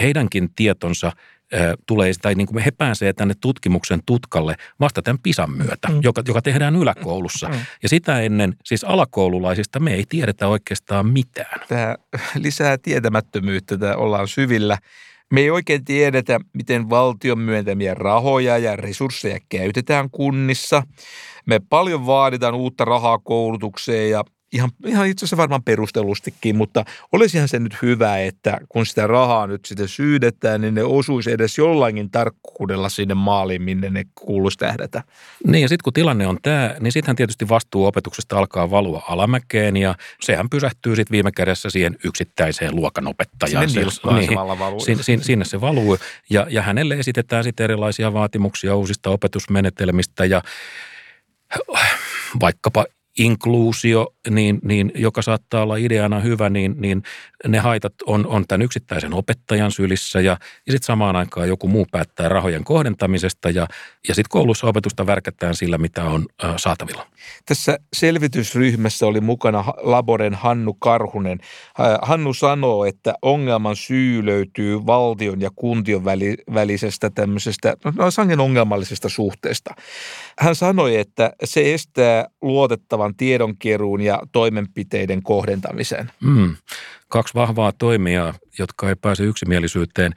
heidänkin tietonsa tulee, tai niin kuin he pääsee tänne tutkimuksen tutkalle vasta tämän PISAn myötä, mm. joka, joka tehdään yläkoulussa. Mm. Ja sitä ennen, siis alakoululaisista me ei tiedetä oikeastaan mitään. Tämä lisää tietämättömyyttä, tämä ollaan syvillä. Me ei oikein tiedetä, miten valtion myöntämiä rahoja ja resursseja käytetään kunnissa. Me paljon vaaditaan uutta rahaa koulutukseen ja ihan, ihan itse asiassa varmaan perustellustikin, mutta olisihan se nyt hyvä, että kun sitä rahaa nyt sitten syydetään, niin ne osuisi edes jollain tarkkuudella sinne maaliin, minne ne kuuluisi tähdätä. Niin ja sitten kun tilanne on tämä, niin sittenhän tietysti vastuu opetuksesta alkaa valua alamäkeen ja sehän pysähtyy sitten viime kädessä siihen yksittäiseen luokanopettajaan. Sinne, se, niin, valuu. Sinne, sinne, sinne se valuu ja, ja hänelle esitetään sitten erilaisia vaatimuksia uusista opetusmenetelmistä ja vaikkapa inkluusio, niin, niin, joka saattaa olla ideana hyvä, niin, niin ne haitat on, on tämän yksittäisen opettajan sylissä ja, ja sitten samaan aikaan joku muu päättää rahojen kohdentamisesta ja, ja sitten koulussa opetusta värkätään sillä, mitä on saatavilla. Tässä selvitysryhmässä oli mukana Laboren Hannu Karhunen. Hannu sanoo, että ongelman syy löytyy valtion ja kuntion välisestä tämmöisestä no, sangen ongelmallisesta suhteesta. Hän sanoi, että se estää luotettavan tiedonkeruun ja toimenpiteiden kohdentamisen. Mm. Kaksi vahvaa toimijaa, jotka ei pääse yksimielisyyteen.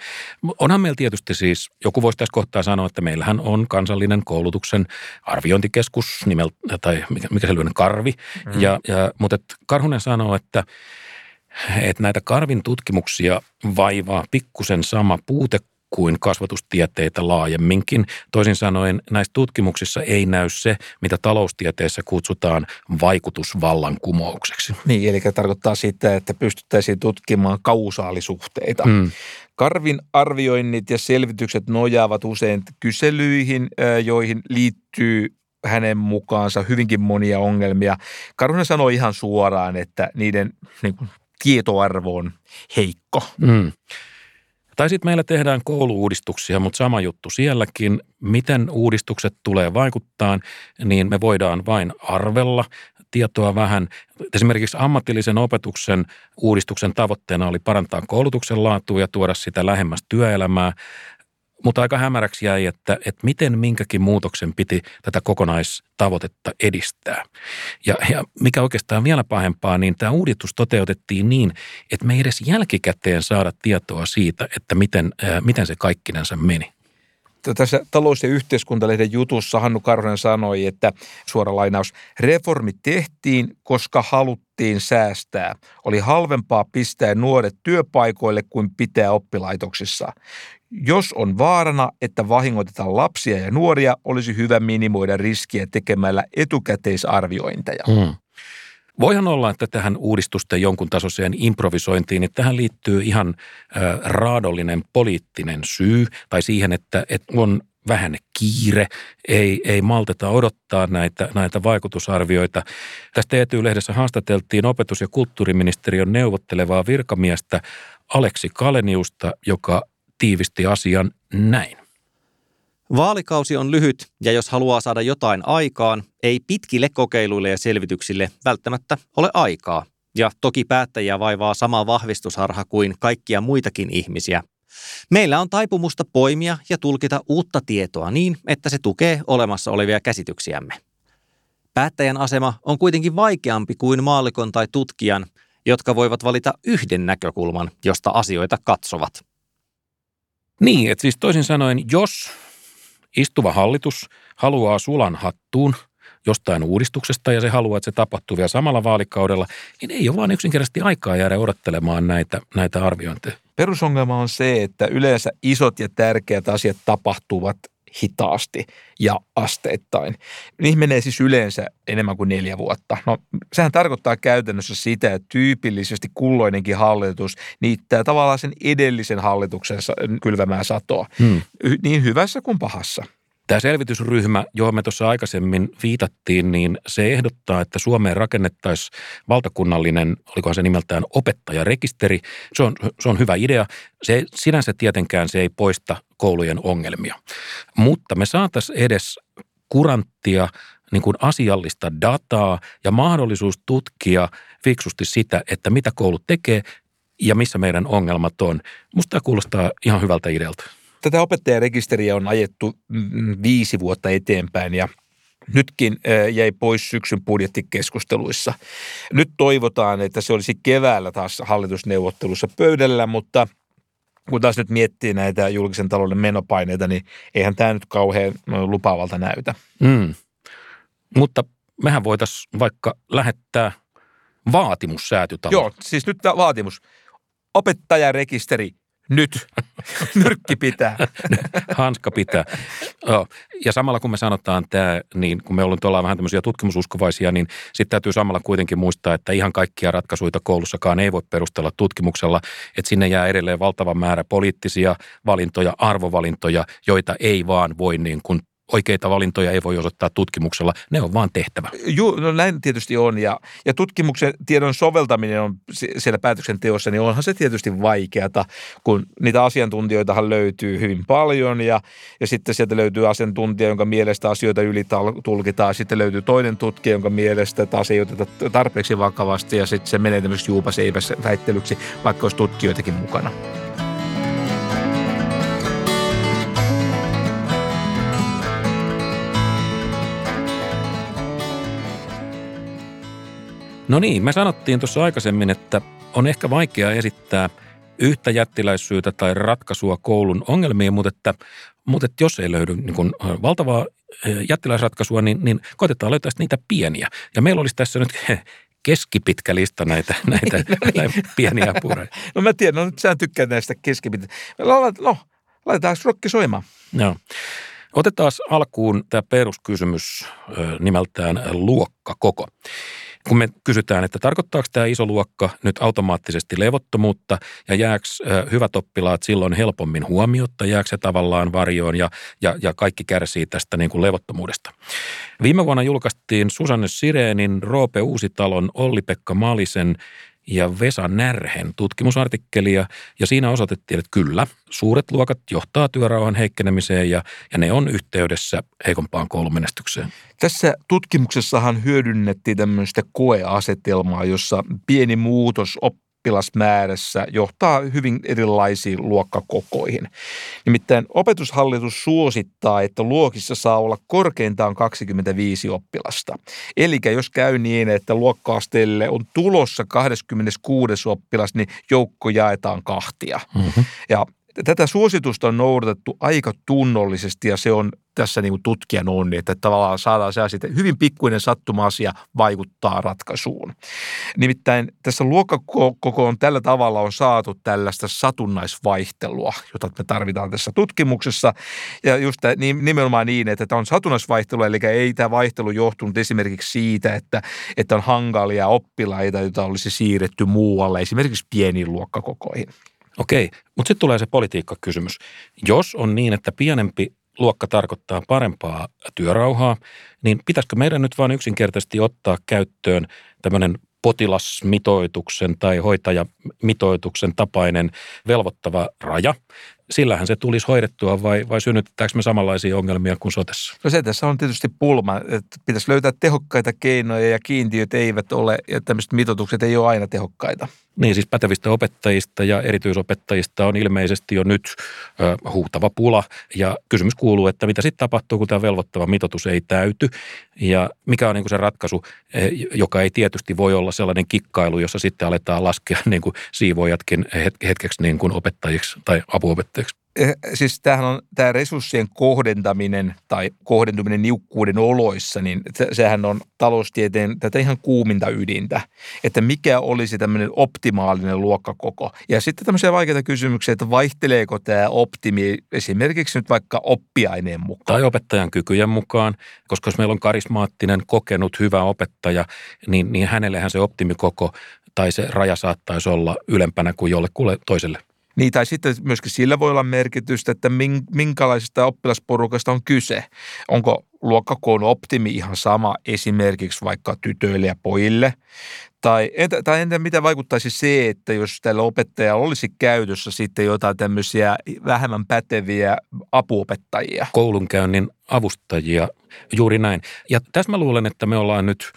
Onhan meillä tietysti siis, joku voisi tässä kohtaa sanoa, että meillähän on kansallinen koulutuksen arviointikeskus nimeltä, tai mikä, mikä se Karvi. Mm. Ja, ja, mutta Karhunen sanoo, että että näitä Karvin tutkimuksia vaivaa pikkusen sama puute kuin kasvatustieteitä laajemminkin. Toisin sanoen näissä tutkimuksissa ei näy se, mitä taloustieteessä kutsutaan vaikutusvallankumoukseksi. Niin, eli tarkoittaa sitä, että pystyttäisiin tutkimaan kausaalisuhteita. Mm. Karvin arvioinnit ja selvitykset nojaavat usein kyselyihin, joihin liittyy hänen mukaansa hyvinkin monia ongelmia. Karhunen sanoi ihan suoraan, että niiden niin kuin, tietoarvo on heikko. Mm. Tai sitten meillä tehdään kouluuudistuksia, mutta sama juttu sielläkin. Miten uudistukset tulee vaikuttaa, niin me voidaan vain arvella tietoa vähän. Esimerkiksi ammatillisen opetuksen uudistuksen tavoitteena oli parantaa koulutuksen laatua ja tuoda sitä lähemmäs työelämää. Mutta aika hämäräksi jäi, että, että miten minkäkin muutoksen piti tätä kokonaistavoitetta edistää. Ja, ja mikä oikeastaan vielä pahempaa, niin tämä uudistus toteutettiin niin, että me ei edes jälkikäteen saada tietoa siitä, että miten, ää, miten se kaikkinensa meni tässä talous- ja yhteiskuntalehden jutussa Hannu Karhonen sanoi, että suora lainaus, reformi tehtiin, koska haluttiin säästää. Oli halvempaa pistää nuoret työpaikoille kuin pitää oppilaitoksissa. Jos on vaarana, että vahingoitetaan lapsia ja nuoria, olisi hyvä minimoida riskiä tekemällä etukäteisarviointeja. Hmm. Voihan olla, että tähän uudistusten jonkun tasoiseen improvisointiin, että tähän liittyy ihan äh, raadollinen poliittinen syy tai siihen, että, että on vähän kiire, ei, ei malteta odottaa näitä, näitä vaikutusarvioita. Tästä ETY-lehdessä haastateltiin opetus- ja kulttuuriministeriön neuvottelevaa virkamiestä Aleksi Kaleniusta, joka tiivisti asian näin. Vaalikausi on lyhyt ja jos haluaa saada jotain aikaan, ei pitkille kokeiluille ja selvityksille välttämättä ole aikaa. Ja toki päättäjiä vaivaa sama vahvistusharha kuin kaikkia muitakin ihmisiä. Meillä on taipumusta poimia ja tulkita uutta tietoa niin, että se tukee olemassa olevia käsityksiämme. Päättäjän asema on kuitenkin vaikeampi kuin maalikon tai tutkijan, jotka voivat valita yhden näkökulman, josta asioita katsovat. Niin, että siis toisin sanoen, jos istuva hallitus haluaa sulan hattuun jostain uudistuksesta ja se haluaa, että se tapahtuu vielä samalla vaalikaudella, niin ei ole vaan yksinkertaisesti aikaa jäädä odottelemaan näitä, näitä arviointeja. Perusongelma on se, että yleensä isot ja tärkeät asiat tapahtuvat hitaasti ja asteittain. Niihin menee siis yleensä enemmän kuin neljä vuotta. No, sehän tarkoittaa käytännössä sitä, että tyypillisesti kulloinenkin hallitus niittää tavallaan sen edellisen hallituksen kylvämää satoa, hmm. niin hyvässä kuin pahassa. Tämä selvitysryhmä, johon me tuossa aikaisemmin viitattiin, niin se ehdottaa, että Suomeen rakennettaisiin valtakunnallinen, olikohan se nimeltään opettajarekisteri. Se on, se on hyvä idea. Se sinänsä tietenkään se ei poista koulujen ongelmia, mutta me saataisiin edes kuranttia niin kuin asiallista dataa ja mahdollisuus tutkia fiksusti sitä, että mitä koulut tekee ja missä meidän ongelmat on. Musta tämä kuulostaa ihan hyvältä idealta. Tätä opettajarekisteriä on ajettu mm, viisi vuotta eteenpäin ja nytkin jäi pois syksyn budjettikeskusteluissa. Nyt toivotaan, että se olisi keväällä taas hallitusneuvottelussa pöydällä, mutta kun taas nyt miettii näitä julkisen talouden menopaineita, niin eihän tämä nyt kauhean lupaavalta näytä. Mm. Mutta mehän voitaisiin vaikka lähettää vaatimus säätytaloon. Joo, siis nyt tämä vaatimus. Opettajarekisteri nyt. Nyrkki pitää. Hanska pitää. Ja samalla kun me sanotaan tämä, niin kun me ollaan vähän tämmöisiä tutkimususkovaisia, niin sitten täytyy samalla kuitenkin muistaa, että ihan kaikkia ratkaisuja koulussakaan ei voi perustella tutkimuksella, että sinne jää edelleen valtava määrä poliittisia valintoja, arvovalintoja, joita ei vaan voi niin kuin oikeita valintoja ei voi osoittaa tutkimuksella, ne on vaan tehtävä. Joo, no näin tietysti on ja, ja tutkimuksen tiedon soveltaminen on siellä päätöksenteossa, niin onhan se tietysti vaikeata, kun niitä asiantuntijoitahan löytyy hyvin paljon ja, ja sitten sieltä löytyy asiantuntija, jonka mielestä asioita ylitulkitaan, sitten löytyy toinen tutkija, jonka mielestä taas ei oteta tarpeeksi vakavasti ja sitten se menee tämmöiseksi juupaseipässä väittelyksi, vaikka olisi tutkijoitakin mukana. No niin, me sanottiin tuossa aikaisemmin, että on ehkä vaikea esittää yhtä jättiläissyytä tai ratkaisua koulun ongelmiin, mutta, että, mutta että jos ei löydy niin kuin valtavaa jättiläisratkaisua, niin, niin koitetaan löytää niitä pieniä. Ja meillä olisi tässä nyt keskipitkä lista näitä, näitä, no niin. näitä pieniä pureja. No mä tiedän, no nyt sä tykkää näistä keskipitkä. No, laitetaan rokki soimaan. Joo. Otetaan alkuun tämä peruskysymys nimeltään luokkakoko. Kun me kysytään, että tarkoittaako tämä iso luokka nyt automaattisesti levottomuutta ja jääkö hyvät oppilaat silloin helpommin huomiotta, jääkö se tavallaan varjoon ja, ja, ja kaikki kärsii tästä niin kuin levottomuudesta. Viime vuonna julkaistiin Susanne Sireenin, Roope Uusitalon, Olli-Pekka Malisen ja Vesa Närhen tutkimusartikkelia, ja siinä osoitettiin, että kyllä, suuret luokat johtaa työrauhan heikkenemiseen ja, ja ne on yhteydessä heikompaan koulumenestykseen. Tässä tutkimuksessahan hyödynnettiin tämmöistä koeasetelmaa, jossa pieni muutos oppilasmäärässä johtaa hyvin erilaisiin luokkakokoihin. Nimittäin opetushallitus suosittaa, että luokissa saa olla korkeintaan 25 oppilasta. Eli jos käy niin, että luokkaasteelle on tulossa 26 oppilas, niin joukko jaetaan kahtia. Mm-hmm. Ja tätä suositusta on noudatettu aika tunnollisesti ja se on tässä niin kuin tutkijan onni, että tavallaan saadaan se että hyvin pikkuinen sattuma-asia vaikuttaa ratkaisuun. Nimittäin tässä luokkakokoon tällä tavalla on saatu tällaista satunnaisvaihtelua, jota me tarvitaan tässä tutkimuksessa. Ja just nimenomaan niin, että tämä on satunnaisvaihtelu, eli ei tämä vaihtelu johtunut esimerkiksi siitä, että, että on hankalia oppilaita, joita olisi siirretty muualle, esimerkiksi pieniin luokkakokoihin. Okei, mutta sitten tulee se politiikkakysymys. Jos on niin, että pienempi luokka tarkoittaa parempaa työrauhaa, niin pitäisikö meidän nyt vain yksinkertaisesti ottaa käyttöön tämmöinen potilasmitoituksen tai hoitajamitoituksen tapainen velvoittava raja, sillähän se tulisi hoidettua vai, vai synnytetäänkö me samanlaisia ongelmia kuin sotessa? No se tässä on tietysti pulma, että pitäisi löytää tehokkaita keinoja ja kiintiöt eivät ole ja tämmöiset mitoitukset ei ole aina tehokkaita. Niin siis pätevistä opettajista ja erityisopettajista on ilmeisesti jo nyt ö, huutava pula. Ja kysymys kuuluu, että mitä sitten tapahtuu, kun tämä velvoittava mitoitus ei täyty? Ja mikä on niin kuin se ratkaisu, e, joka ei tietysti voi olla sellainen kikkailu, jossa sitten aletaan laskea niin kuin siivoojatkin hetkeksi niin kuin opettajiksi tai apuopettajiksi siis tämähän on tämä resurssien kohdentaminen tai kohdentuminen niukkuuden oloissa, niin sehän on taloustieteen tätä ihan kuuminta ydintä, että mikä olisi tämmöinen optimaalinen luokkakoko. Ja sitten tämmöisiä vaikeita kysymyksiä, että vaihteleeko tämä optimi esimerkiksi nyt vaikka oppiaineen mukaan. Tai opettajan kykyjen mukaan, koska jos meillä on karismaattinen, kokenut, hyvä opettaja, niin, niin hänellehän se optimikoko tai se raja saattaisi olla ylempänä kuin jollekulle toiselle. Niin, tai sitten myöskin sillä voi olla merkitystä, että minkälaisesta oppilasporukasta on kyse. Onko luokkakoon optimi ihan sama esimerkiksi vaikka tytöille ja pojille? Tai entä, tai entä mitä vaikuttaisi se, että jos tällä opettajalla olisi käytössä sitten jotain tämmöisiä vähemmän päteviä apuopettajia? Koulunkäynnin avustajia, juuri näin. Ja tässä mä luulen, että me ollaan nyt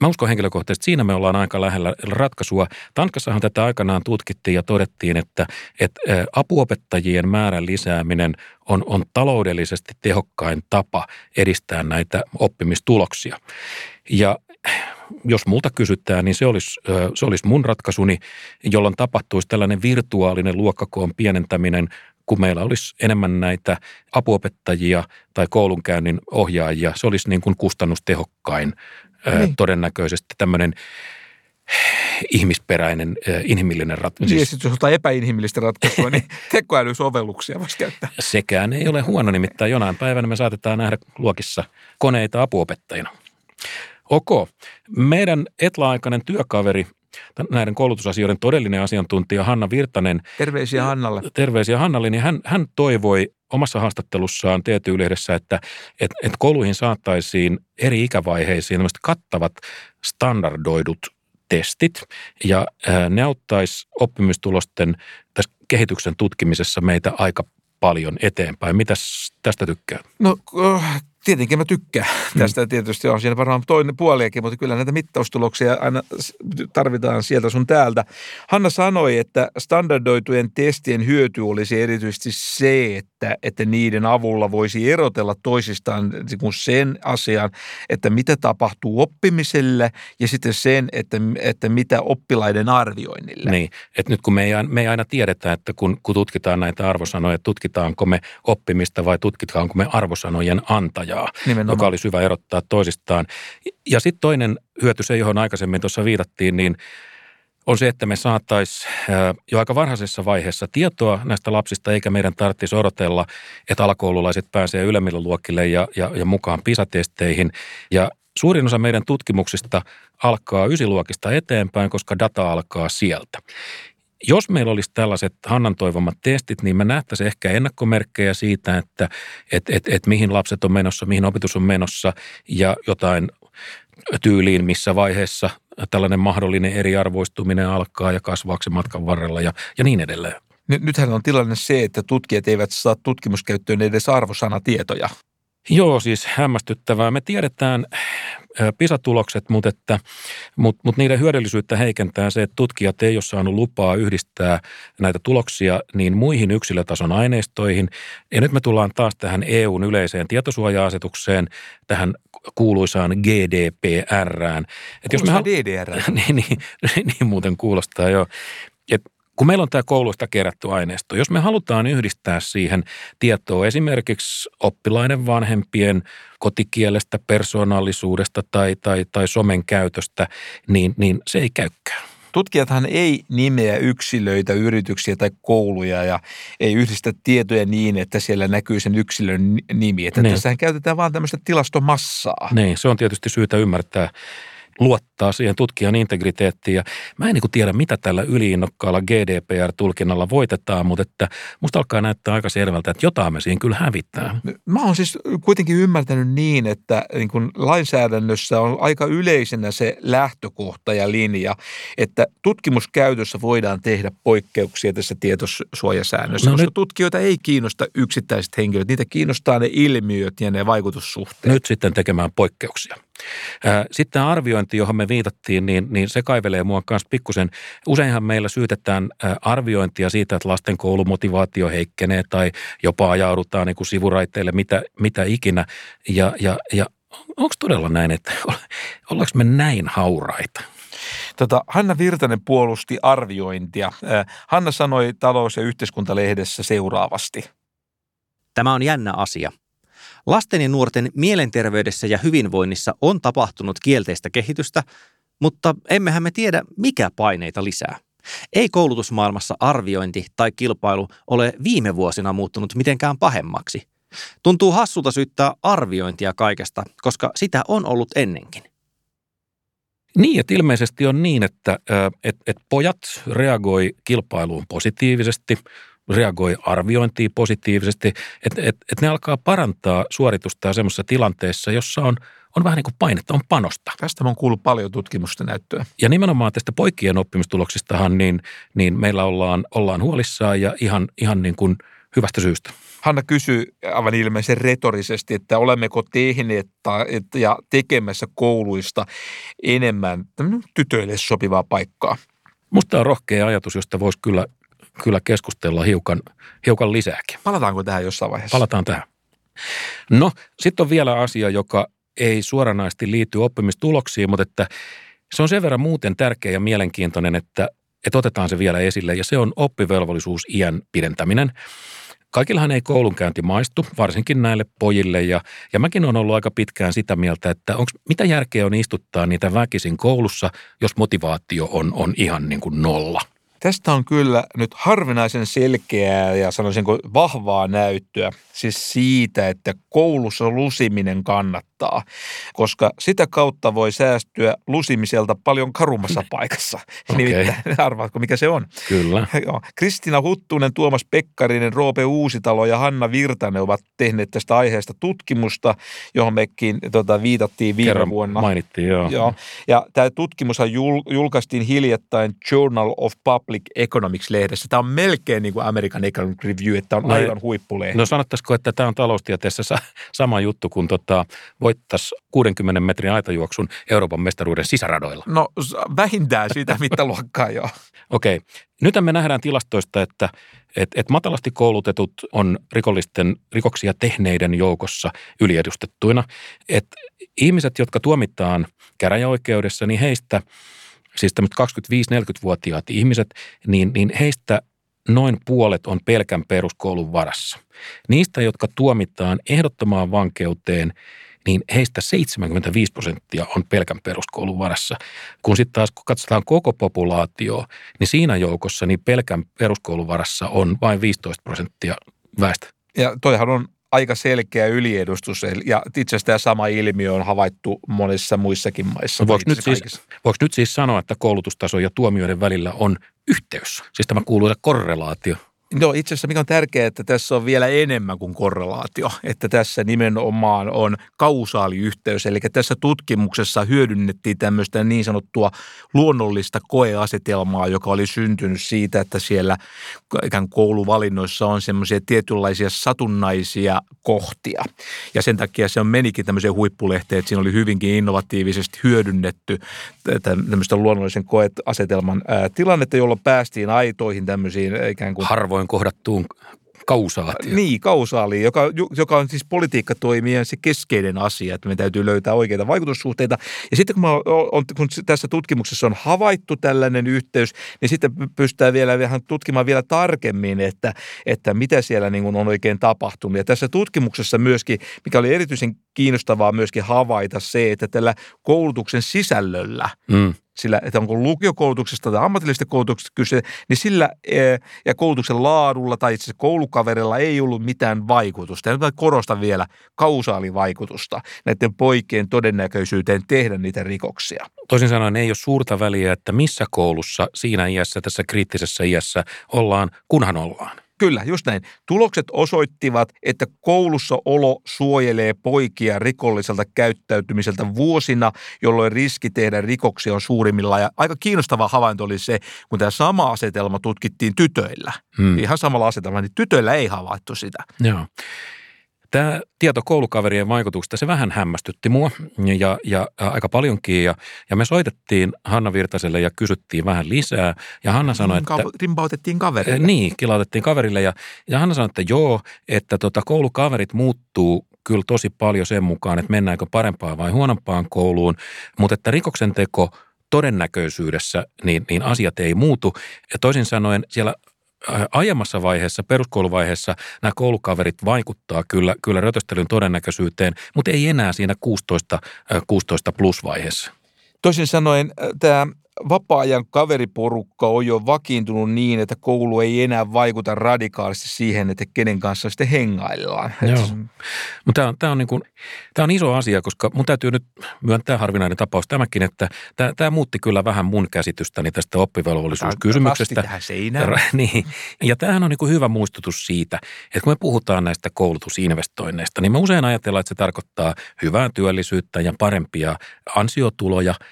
Mä uskon henkilökohtaisesti, että siinä me ollaan aika lähellä ratkaisua. Tankassahan tätä aikanaan tutkittiin ja todettiin, että, että apuopettajien määrän lisääminen on, on taloudellisesti tehokkain tapa edistää näitä oppimistuloksia. Ja jos multa kysytään, niin se olisi, se olisi mun ratkaisuni, jolloin tapahtuisi tällainen virtuaalinen luokkakoon pienentäminen kun meillä olisi enemmän näitä apuopettajia tai koulunkäynnin ohjaajia, se olisi niin kuin kustannustehokkain niin. todennäköisesti tämmöinen ihmisperäinen, inhimillinen ratkaisu. Siis, jos jotain epäinhimillistä ratkaisua, niin tekoälysovelluksia voisi käyttää. Sekään ei ole huono, nimittäin jonain päivänä me saatetaan nähdä luokissa koneita apuopettajina. Ok. Meidän etla-aikainen työkaveri näiden koulutusasioiden todellinen asiantuntija Hanna Virtanen. Terveisiä Hannalle. Terveisiä Hannalle, niin hän, hän toivoi omassa haastattelussaan TTY-lehdessä, että et, et kouluihin saattaisiin eri ikävaiheisiin kattavat standardoidut testit ja ne auttaisi oppimistulosten tässä kehityksen tutkimisessa meitä aika paljon eteenpäin. Mitäs tästä tykkää? No Tietenkin mä tykkään mm. tästä. Tietysti on siinä varmaan toinen puoliakin, mutta kyllä näitä mittaustuloksia aina tarvitaan sieltä sun täältä. Hanna sanoi, että standardoitujen testien hyöty olisi erityisesti se, että, että niiden avulla voisi erotella toisistaan niin sen asian, että mitä tapahtuu oppimiselle ja sitten sen, että, että mitä oppilaiden arvioinnille. Niin, että nyt kun me ei, me ei aina tiedetä, että kun, kun tutkitaan näitä arvosanoja, tutkitaanko me oppimista vai tutkitaanko me arvosanojen antajaa asiaa, Nimenomaan. joka olisi hyvä erottaa toisistaan. Ja sitten toinen hyöty, se johon aikaisemmin tuossa viitattiin, niin on se, että me saattaisiin jo aika varhaisessa vaiheessa tietoa näistä lapsista, eikä meidän tarvitsisi odotella, että alakoululaiset pääsee ylemmille luokille ja, ja, ja mukaan pisatesteihin. Ja Suurin osa meidän tutkimuksista alkaa ysiluokista eteenpäin, koska data alkaa sieltä. Jos meillä olisi tällaiset Hannan toivomat testit, niin me nähtäisiin ehkä ennakkomerkkejä siitä, että et, et, et mihin lapset on menossa, mihin opetus on menossa ja jotain tyyliin, missä vaiheessa tällainen mahdollinen eriarvoistuminen alkaa ja kasvaako se matkan varrella ja, ja niin edelleen. Nythän on tilanne se, että tutkijat eivät saa tutkimuskäyttöön edes arvosanatietoja. Joo, siis hämmästyttävää. Me tiedetään PISA-tulokset, mutta, että, mutta, mutta niiden hyödyllisyyttä heikentää se, että tutkijat ei ole saanut lupaa yhdistää näitä tuloksia niin muihin yksilötason aineistoihin. Ja nyt me tullaan taas tähän EUn yleiseen tietosuoja-asetukseen, tähän kuuluisaan GDPRään. Että jos me DDR. niin, niin, niin, muuten kuulostaa jo. Et kun meillä on tämä kouluista kerätty aineisto, jos me halutaan yhdistää siihen tietoa esimerkiksi oppilaiden vanhempien kotikielestä, persoonallisuudesta tai, tai, tai somen käytöstä, niin, niin se ei käykään. Tutkijathan ei nimeä yksilöitä, yrityksiä tai kouluja ja ei yhdistä tietoja niin, että siellä näkyy sen yksilön nimi. Että niin. tässähän käytetään vain tämmöistä tilastomassaa. Niin, se on tietysti syytä ymmärtää luottaa siihen tutkijan integriteettiin. Ja mä en niin tiedä, mitä tällä yliinnokkaalla GDPR-tulkinnalla voitetaan, mutta että musta alkaa näyttää aika selvältä, että jotain me siinä kyllä hävittää. Mä oon siis kuitenkin ymmärtänyt niin, että niin kun lainsäädännössä on aika yleisenä se lähtökohta ja linja, että tutkimuskäytössä voidaan tehdä poikkeuksia tässä tietosuojasäännössä, no koska nyt, tutkijoita ei kiinnosta yksittäiset henkilöt, niitä kiinnostaa ne ilmiöt ja ne vaikutussuhteet. Nyt sitten tekemään poikkeuksia. Sitten arviointi, johon me viitattiin, niin, niin se kaivelee mua kanssa pikkusen. Useinhan meillä syytetään arviointia siitä, että lasten koulumotivaatio heikkenee tai jopa ajaudutaan niin kuin sivuraiteille, mitä, mitä ikinä. Ja, ja, ja onko todella näin, että ollaanko me näin hauraita? Tota, Hanna Virtanen puolusti arviointia. Hanna sanoi talous- ja yhteiskuntalehdessä seuraavasti. Tämä on jännä asia – Lasten ja nuorten mielenterveydessä ja hyvinvoinnissa on tapahtunut kielteistä kehitystä, mutta emmehän me tiedä, mikä paineita lisää. Ei koulutusmaailmassa arviointi tai kilpailu ole viime vuosina muuttunut mitenkään pahemmaksi. Tuntuu hassulta syyttää arviointia kaikesta, koska sitä on ollut ennenkin. Niin, että ilmeisesti on niin, että et, et pojat reagoi kilpailuun positiivisesti, reagoi arviointiin positiivisesti, että et, et ne alkaa parantaa suoritusta semmoisessa tilanteessa, jossa on, on vähän niin kuin painetta, on panosta. Tästä on kuullut paljon tutkimusta näyttöä. Ja nimenomaan tästä poikien oppimistuloksistahan niin, niin meillä ollaan, ollaan huolissaan ja ihan, ihan niin kuin hyvästä syystä. Hanna kysyy aivan ilmeisen retorisesti, että olemmeko tehneet ja tekemässä kouluista enemmän tytöille sopivaa paikkaa. Musta on rohkea ajatus, josta voisi kyllä kyllä keskustella hiukan, hiukan lisääkin. Palataanko tähän jossain vaiheessa? Palataan tähän. No, sitten on vielä asia, joka ei suoranaisesti liity oppimistuloksiin, mutta että se on sen verran muuten tärkeä ja mielenkiintoinen, että, että otetaan se vielä esille, ja se on oppivelvollisuus iän pidentäminen. Kaikillahan ei koulunkäynti maistu, varsinkin näille pojille, ja, ja mäkin olen ollut aika pitkään sitä mieltä, että onks, mitä järkeä on istuttaa niitä väkisin koulussa, jos motivaatio on, on ihan niin kuin nolla – Tästä on kyllä nyt harvinaisen selkeää ja sanoisinko vahvaa näyttöä siis siitä, että koulussa lusiminen kannattaa, koska sitä kautta voi säästyä lusimiselta paljon karummassa paikassa. Okay. Nimittäin, arvaatko mikä se on? Kyllä. Kristina Huttunen, Tuomas Pekkarinen, Roope Uusitalo ja Hanna Virtanen ovat tehneet tästä aiheesta tutkimusta, johon mekin tota, viitattiin viime Kerran vuonna. mainittiin, joo. joo. Ja tämä tutkimus julkaistiin hiljattain Journal of Public Economics-lehdessä. Tämä on melkein niin kuin American Economic Review, että on no, aivan huippulehti. No sanottaisiko, että tämä on taloustieteessä sama juttu kuin tota, voittaisi 60 metrin aitajuoksun Euroopan mestaruuden sisäradoilla. No vähintään sitä mittaluokkaa jo. Okei. Okay. Nyt me nähdään tilastoista, että et, et matalasti koulutetut on rikollisten rikoksia tehneiden joukossa yliedustettuina. Et ihmiset, jotka tuomitaan käräjäoikeudessa, niin heistä – siis tämmöiset 25-40-vuotiaat ihmiset, niin, niin heistä noin puolet on pelkän peruskoulun varassa. Niistä, jotka tuomitaan ehdottomaan vankeuteen, niin heistä 75 prosenttia on pelkän peruskoulun varassa. Kun sitten taas kun katsotaan koko populaatio, niin siinä joukossa niin pelkän peruskoulun varassa on vain 15 prosenttia väestä. Ja toihan on aika selkeä yliedustus. Ja itse asiassa tämä sama ilmiö on havaittu monissa muissakin maissa. No voiko, nyt siis, voiko nyt siis sanoa, että koulutustaso ja tuomioiden välillä on yhteys? Siis tämä kuuluu korrelaatio. No itse asiassa mikä on tärkeää, että tässä on vielä enemmän kuin korrelaatio, että tässä nimenomaan on kausaaliyhteys. Eli tässä tutkimuksessa hyödynnettiin tämmöistä niin sanottua luonnollista koeasetelmaa, joka oli syntynyt siitä, että siellä ikään kouluvalinnoissa on semmoisia tietynlaisia satunnaisia kohtia. Ja sen takia se on menikin tämmöiseen huippulehteen, että siinä oli hyvinkin innovatiivisesti hyödynnetty tämmöistä luonnollisen koeasetelman tilannetta, jolloin päästiin aitoihin tämmöisiin ikään kuin Harvo harvoin kohdattuun kausaatio. Niin, kausaali, joka, joka on siis politiikkatoimien se keskeinen asia, että me täytyy löytää oikeita vaikutussuhteita. Ja sitten kun, mä on, kun tässä tutkimuksessa on havaittu tällainen yhteys, niin sitten pystytään vielä vähän tutkimaan vielä tarkemmin, että, että mitä siellä niin on oikein tapahtunut. Ja tässä tutkimuksessa myöskin, mikä oli erityisen kiinnostavaa myöskin havaita se, että tällä koulutuksen sisällöllä mm sillä, että onko lukiokoulutuksesta tai ammatillisesta koulutuksesta kyse, niin sillä e, ja koulutuksen laadulla tai itse koulukaverilla ei ollut mitään vaikutusta. Ja nyt korostan vielä kausaalivaikutusta näiden poikien todennäköisyyteen tehdä niitä rikoksia. Toisin sanoen ei ole suurta väliä, että missä koulussa siinä iässä, tässä kriittisessä iässä ollaan, kunhan ollaan. Kyllä, just näin. Tulokset osoittivat, että koulussa olo suojelee poikia rikolliselta käyttäytymiseltä vuosina, jolloin riski tehdä rikoksia on suurimmillaan. Ja aika kiinnostava havainto oli se, kun tämä sama asetelma tutkittiin tytöillä. Hmm. Ihan samalla asetelmalla, niin tytöillä ei havaittu sitä. Joo. Tämä tieto koulukaverien vaikutuksesta, se vähän hämmästytti mua ja, ja aika paljonkin. Ja, ja me soitettiin Hanna Virtaselle ja kysyttiin vähän lisää. Ja Hanna sanoi, että... Rimpautettiin kaverille. Niin, kilautettiin kaverille. Ja, ja Hanna sanoi, että joo, että tota, koulukaverit muuttuu kyllä tosi paljon sen mukaan, että mennäänkö parempaan vai huonompaan kouluun. Mutta että rikoksen teko todennäköisyydessä, niin, niin asiat ei muutu. Ja toisin sanoen siellä Äh, aiemmassa vaiheessa, peruskouluvaiheessa, nämä koulukaverit vaikuttaa kyllä, kyllä rötöstelyn todennäköisyyteen, mutta ei enää siinä 16, 16 äh, plus vaiheessa. Toisin sanoen äh, tämä vapaa-ajan kaveriporukka on jo vakiintunut niin, että koulu ei enää vaikuta radikaalisti siihen, että kenen kanssa sitten hengaillaan. Joo. Mutta tämä on, tämä, on niin kuin, tämä on iso asia, koska mun täytyy nyt myöntää harvinainen tapaus tämäkin, että tämä, tämä muutti kyllä vähän mun käsitystäni tästä oppivelvollisuuskysymyksestä. tähän seinään. niin. Ja tämähän on niin kuin hyvä muistutus siitä, että kun me puhutaan näistä koulutusinvestoinneista, niin me usein ajatellaan, että se tarkoittaa hyvää työllisyyttä ja parempia ansiotuloja –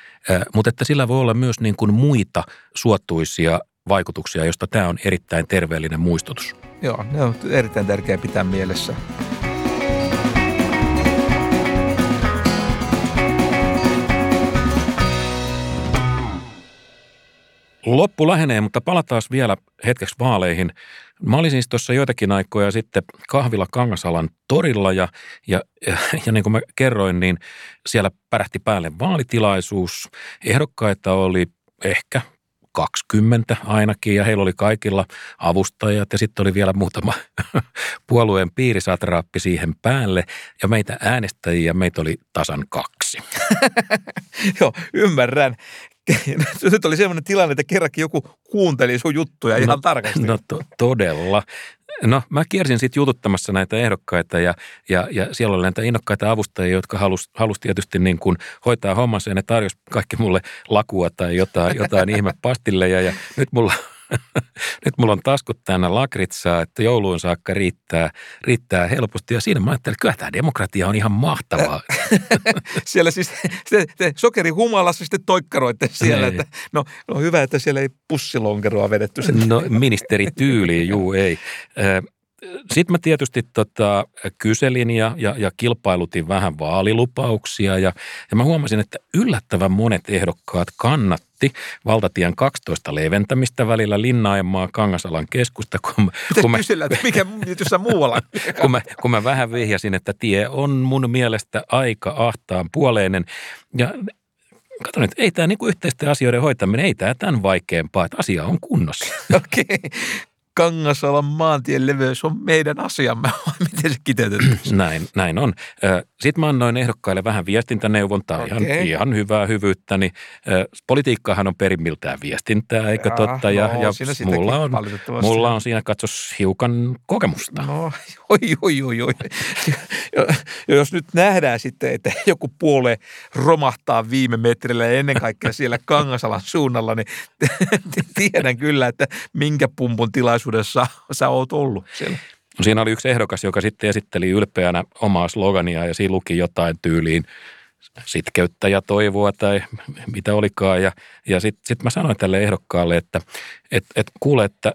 mutta että sillä voi olla myös niin kuin muita suottuisia vaikutuksia, josta tämä on erittäin terveellinen muistutus. Joo, ne on erittäin tärkeää pitää mielessä. Loppu lähenee, mutta palataan vielä hetkeksi vaaleihin. Mä olin siis tuossa joitakin aikoja sitten kahvilla Kangasalan torilla ja, ja, ja, ja niin kuin mä kerroin, niin siellä pärähti päälle vaalitilaisuus. Ehdokkaita oli ehkä 20 ainakin ja heillä oli kaikilla avustajat ja sitten oli vielä muutama puolueen piirisatraappi siihen päälle ja meitä äänestäjiä meitä oli tasan kaksi. Joo, ymmärrän. Nyt oli sellainen tilanne, että kerrankin joku kuunteli sun juttuja ihan no, tarkasti. No to, todella. No mä kiersin sitten jututtamassa näitä ehdokkaita ja, ja, ja siellä oli näitä innokkaita avustajia, jotka halusi halus tietysti niin kuin hoitaa hommansa ja ne tarjosi kaikki mulle lakua tai jotain, jotain ihme pastilleja ja nyt mulla nyt mulla on taskut täynnä lakritsaa, että jouluun saakka riittää, riittää helposti. Ja siinä mä ajattelin, että kyllä tämä demokratia on ihan mahtavaa. siellä siis te, te sokeri humalassa sitten toikkaroitte siellä. Että, no, no hyvä, että siellä ei pussilonkeroa vedetty. No ministeri tyyli, juu ei. Sitten mä tietysti tota, kyselin ja, ja, ja kilpailutin vähän vaalilupauksia ja, ja mä huomasin, että yllättävän monet ehdokkaat kannatti valtatien 12 leventämistä välillä Linnaajanmaa Kangasalan keskusta. Kun, kun mä, kysellä, että mikä jossain muualla? kun, mä, kun mä vähän vihjasin, että tie on mun mielestä aika ahtaan puoleinen ja Kato että ei tämä niinku yhteisten asioiden hoitaminen, ei tämä tämän vaikeampaa, että asia on kunnossa. Okei. Okay. Kangasalan maantien leveys on meidän asiamme, miten se kiteytetään? Näin, näin on. Sitten mä annoin ehdokkaille vähän viestintäneuvontaa, okay. ihan, ihan hyvää hyvyyttä. Niin, politiikkahan on perimmiltään viestintää, eikö ja, totta? Ja, no, ja mulla, on, mulla on siinä katsos hiukan kokemusta. No, oi, oi, oi, oi. Jos nyt nähdään sitten, että joku puole romahtaa viime metrillä ja ennen kaikkea siellä Kangasalan suunnalla, niin tiedän kyllä, että minkä pumpun tilaisuudessa sä oot ollut siellä. No siinä oli yksi ehdokas, joka sitten esitteli ylpeänä omaa slogania ja siinä luki jotain tyyliin sitkeyttä ja toivoa tai mitä olikaan. Ja, ja sitten sit mä sanoin tälle ehdokkaalle, että et, et kuule, että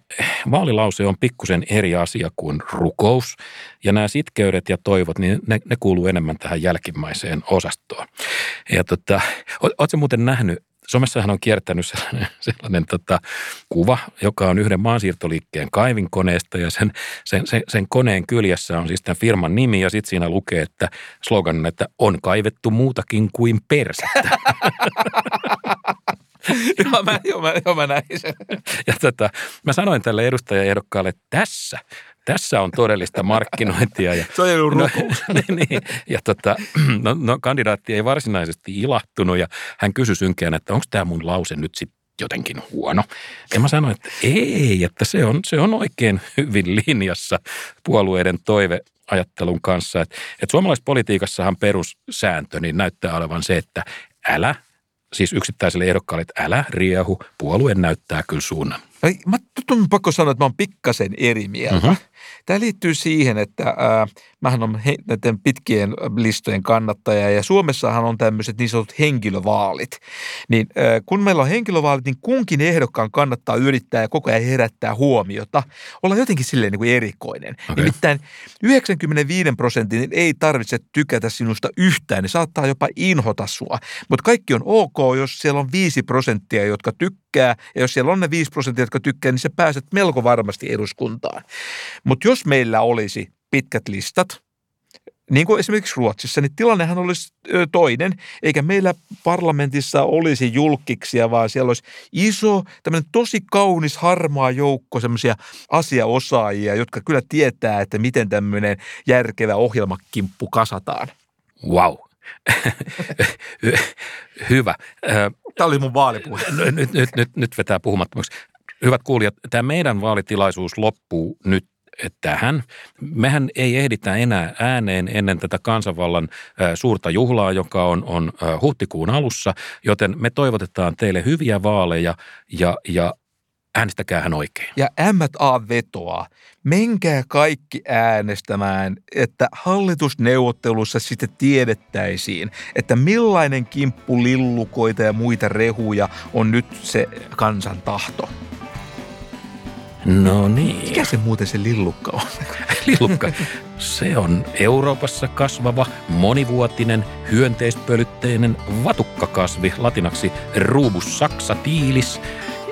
vaalilause on pikkusen eri asia kuin rukous. Ja nämä sitkeydet ja toivot, niin ne, ne kuuluu enemmän tähän jälkimmäiseen osastoon. Ja tota, ootko muuten nähnyt Somessahan on kiertänyt sellainen, sellainen tota, kuva, joka on yhden maansiirtoliikkeen kaivinkoneesta ja sen, sen, sen, sen koneen kyljessä on siis tämän firman nimi ja sitten siinä lukee, että slogan, että on kaivettu muutakin kuin persettä. joo, mä, joo, mä, joo, mä näin sen. Ja tota, mä sanoin tälle edustajaehdokkaalle, että tässä tässä on todellista markkinointia. Ja, Se on no, niin, niin, ja tota, no, no, kandidaatti ei varsinaisesti ilahtunut ja hän kysyi synkeän, että onko tämä mun lause nyt sitten jotenkin huono. Ja mä sanoin, että ei, että se on, se on oikein hyvin linjassa puolueiden toiveajattelun kanssa. Että, että suomalaispolitiikassahan perussääntö niin näyttää olevan se, että älä, siis yksittäiselle ehdokkaalle, että älä riehu, puolue näyttää kyllä suunnan. Mä on pakko sanoa, että mä oon pikkasen eri mieltä. Mm-hmm. Tämä liittyy siihen, että äh, mähän on he, näiden pitkien listojen kannattaja ja Suomessahan on tämmöiset niin sanotut henkilövaalit. Niin äh, kun meillä on henkilövaalit, niin kunkin ehdokkaan kannattaa yrittää ja koko ajan herättää huomiota, olla jotenkin silleen niin kuin erikoinen. Okay. Nimittäin 95 prosentin ei tarvitse tykätä sinusta yhtään, ne saattaa jopa inhota sua. Mutta kaikki on ok, jos siellä on 5 prosenttia, jotka tykkää ja jos siellä on ne 5 prosenttia, jotka tykkää, niin sä pääset melko varmasti eduskuntaan. Mutta jos meillä olisi pitkät listat, niin kuin esimerkiksi Ruotsissa, niin tilannehan olisi toinen, eikä meillä parlamentissa olisi julkiksia, vaan siellä olisi iso, tämmöinen tosi kaunis, harmaa joukko semmoisia asiaosaajia, jotka kyllä tietää, että miten tämmöinen järkevä ohjelmakimppu kasataan. Wow. Hyvä. Tämä oli mun vaalipuhe. Nyt, nyt, nyt, nyt vetää puhumattomaksi. Hyvät kuulijat, tämä meidän vaalitilaisuus loppuu nyt tähän. Mehän ei ehditä enää ääneen ennen tätä kansanvallan suurta juhlaa, joka on, on huhtikuun alussa, joten me toivotetaan teille hyviä vaaleja ja, ja äänestäkää hän oikein. Ja M.A. vetoaa, menkää kaikki äänestämään, että hallitusneuvottelussa sitten tiedettäisiin, että millainen kimppu lillukoita ja muita rehuja on nyt se kansan tahto. No niin. Mikä se muuten se lillukka on? lillukka. Se on Euroopassa kasvava, monivuotinen, hyönteispölytteinen vatukkakasvi, latinaksi rubus saxatilis.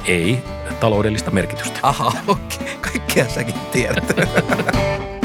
Ei taloudellista merkitystä. Aha, okei. Okay. Kaikkea säkin tiedät.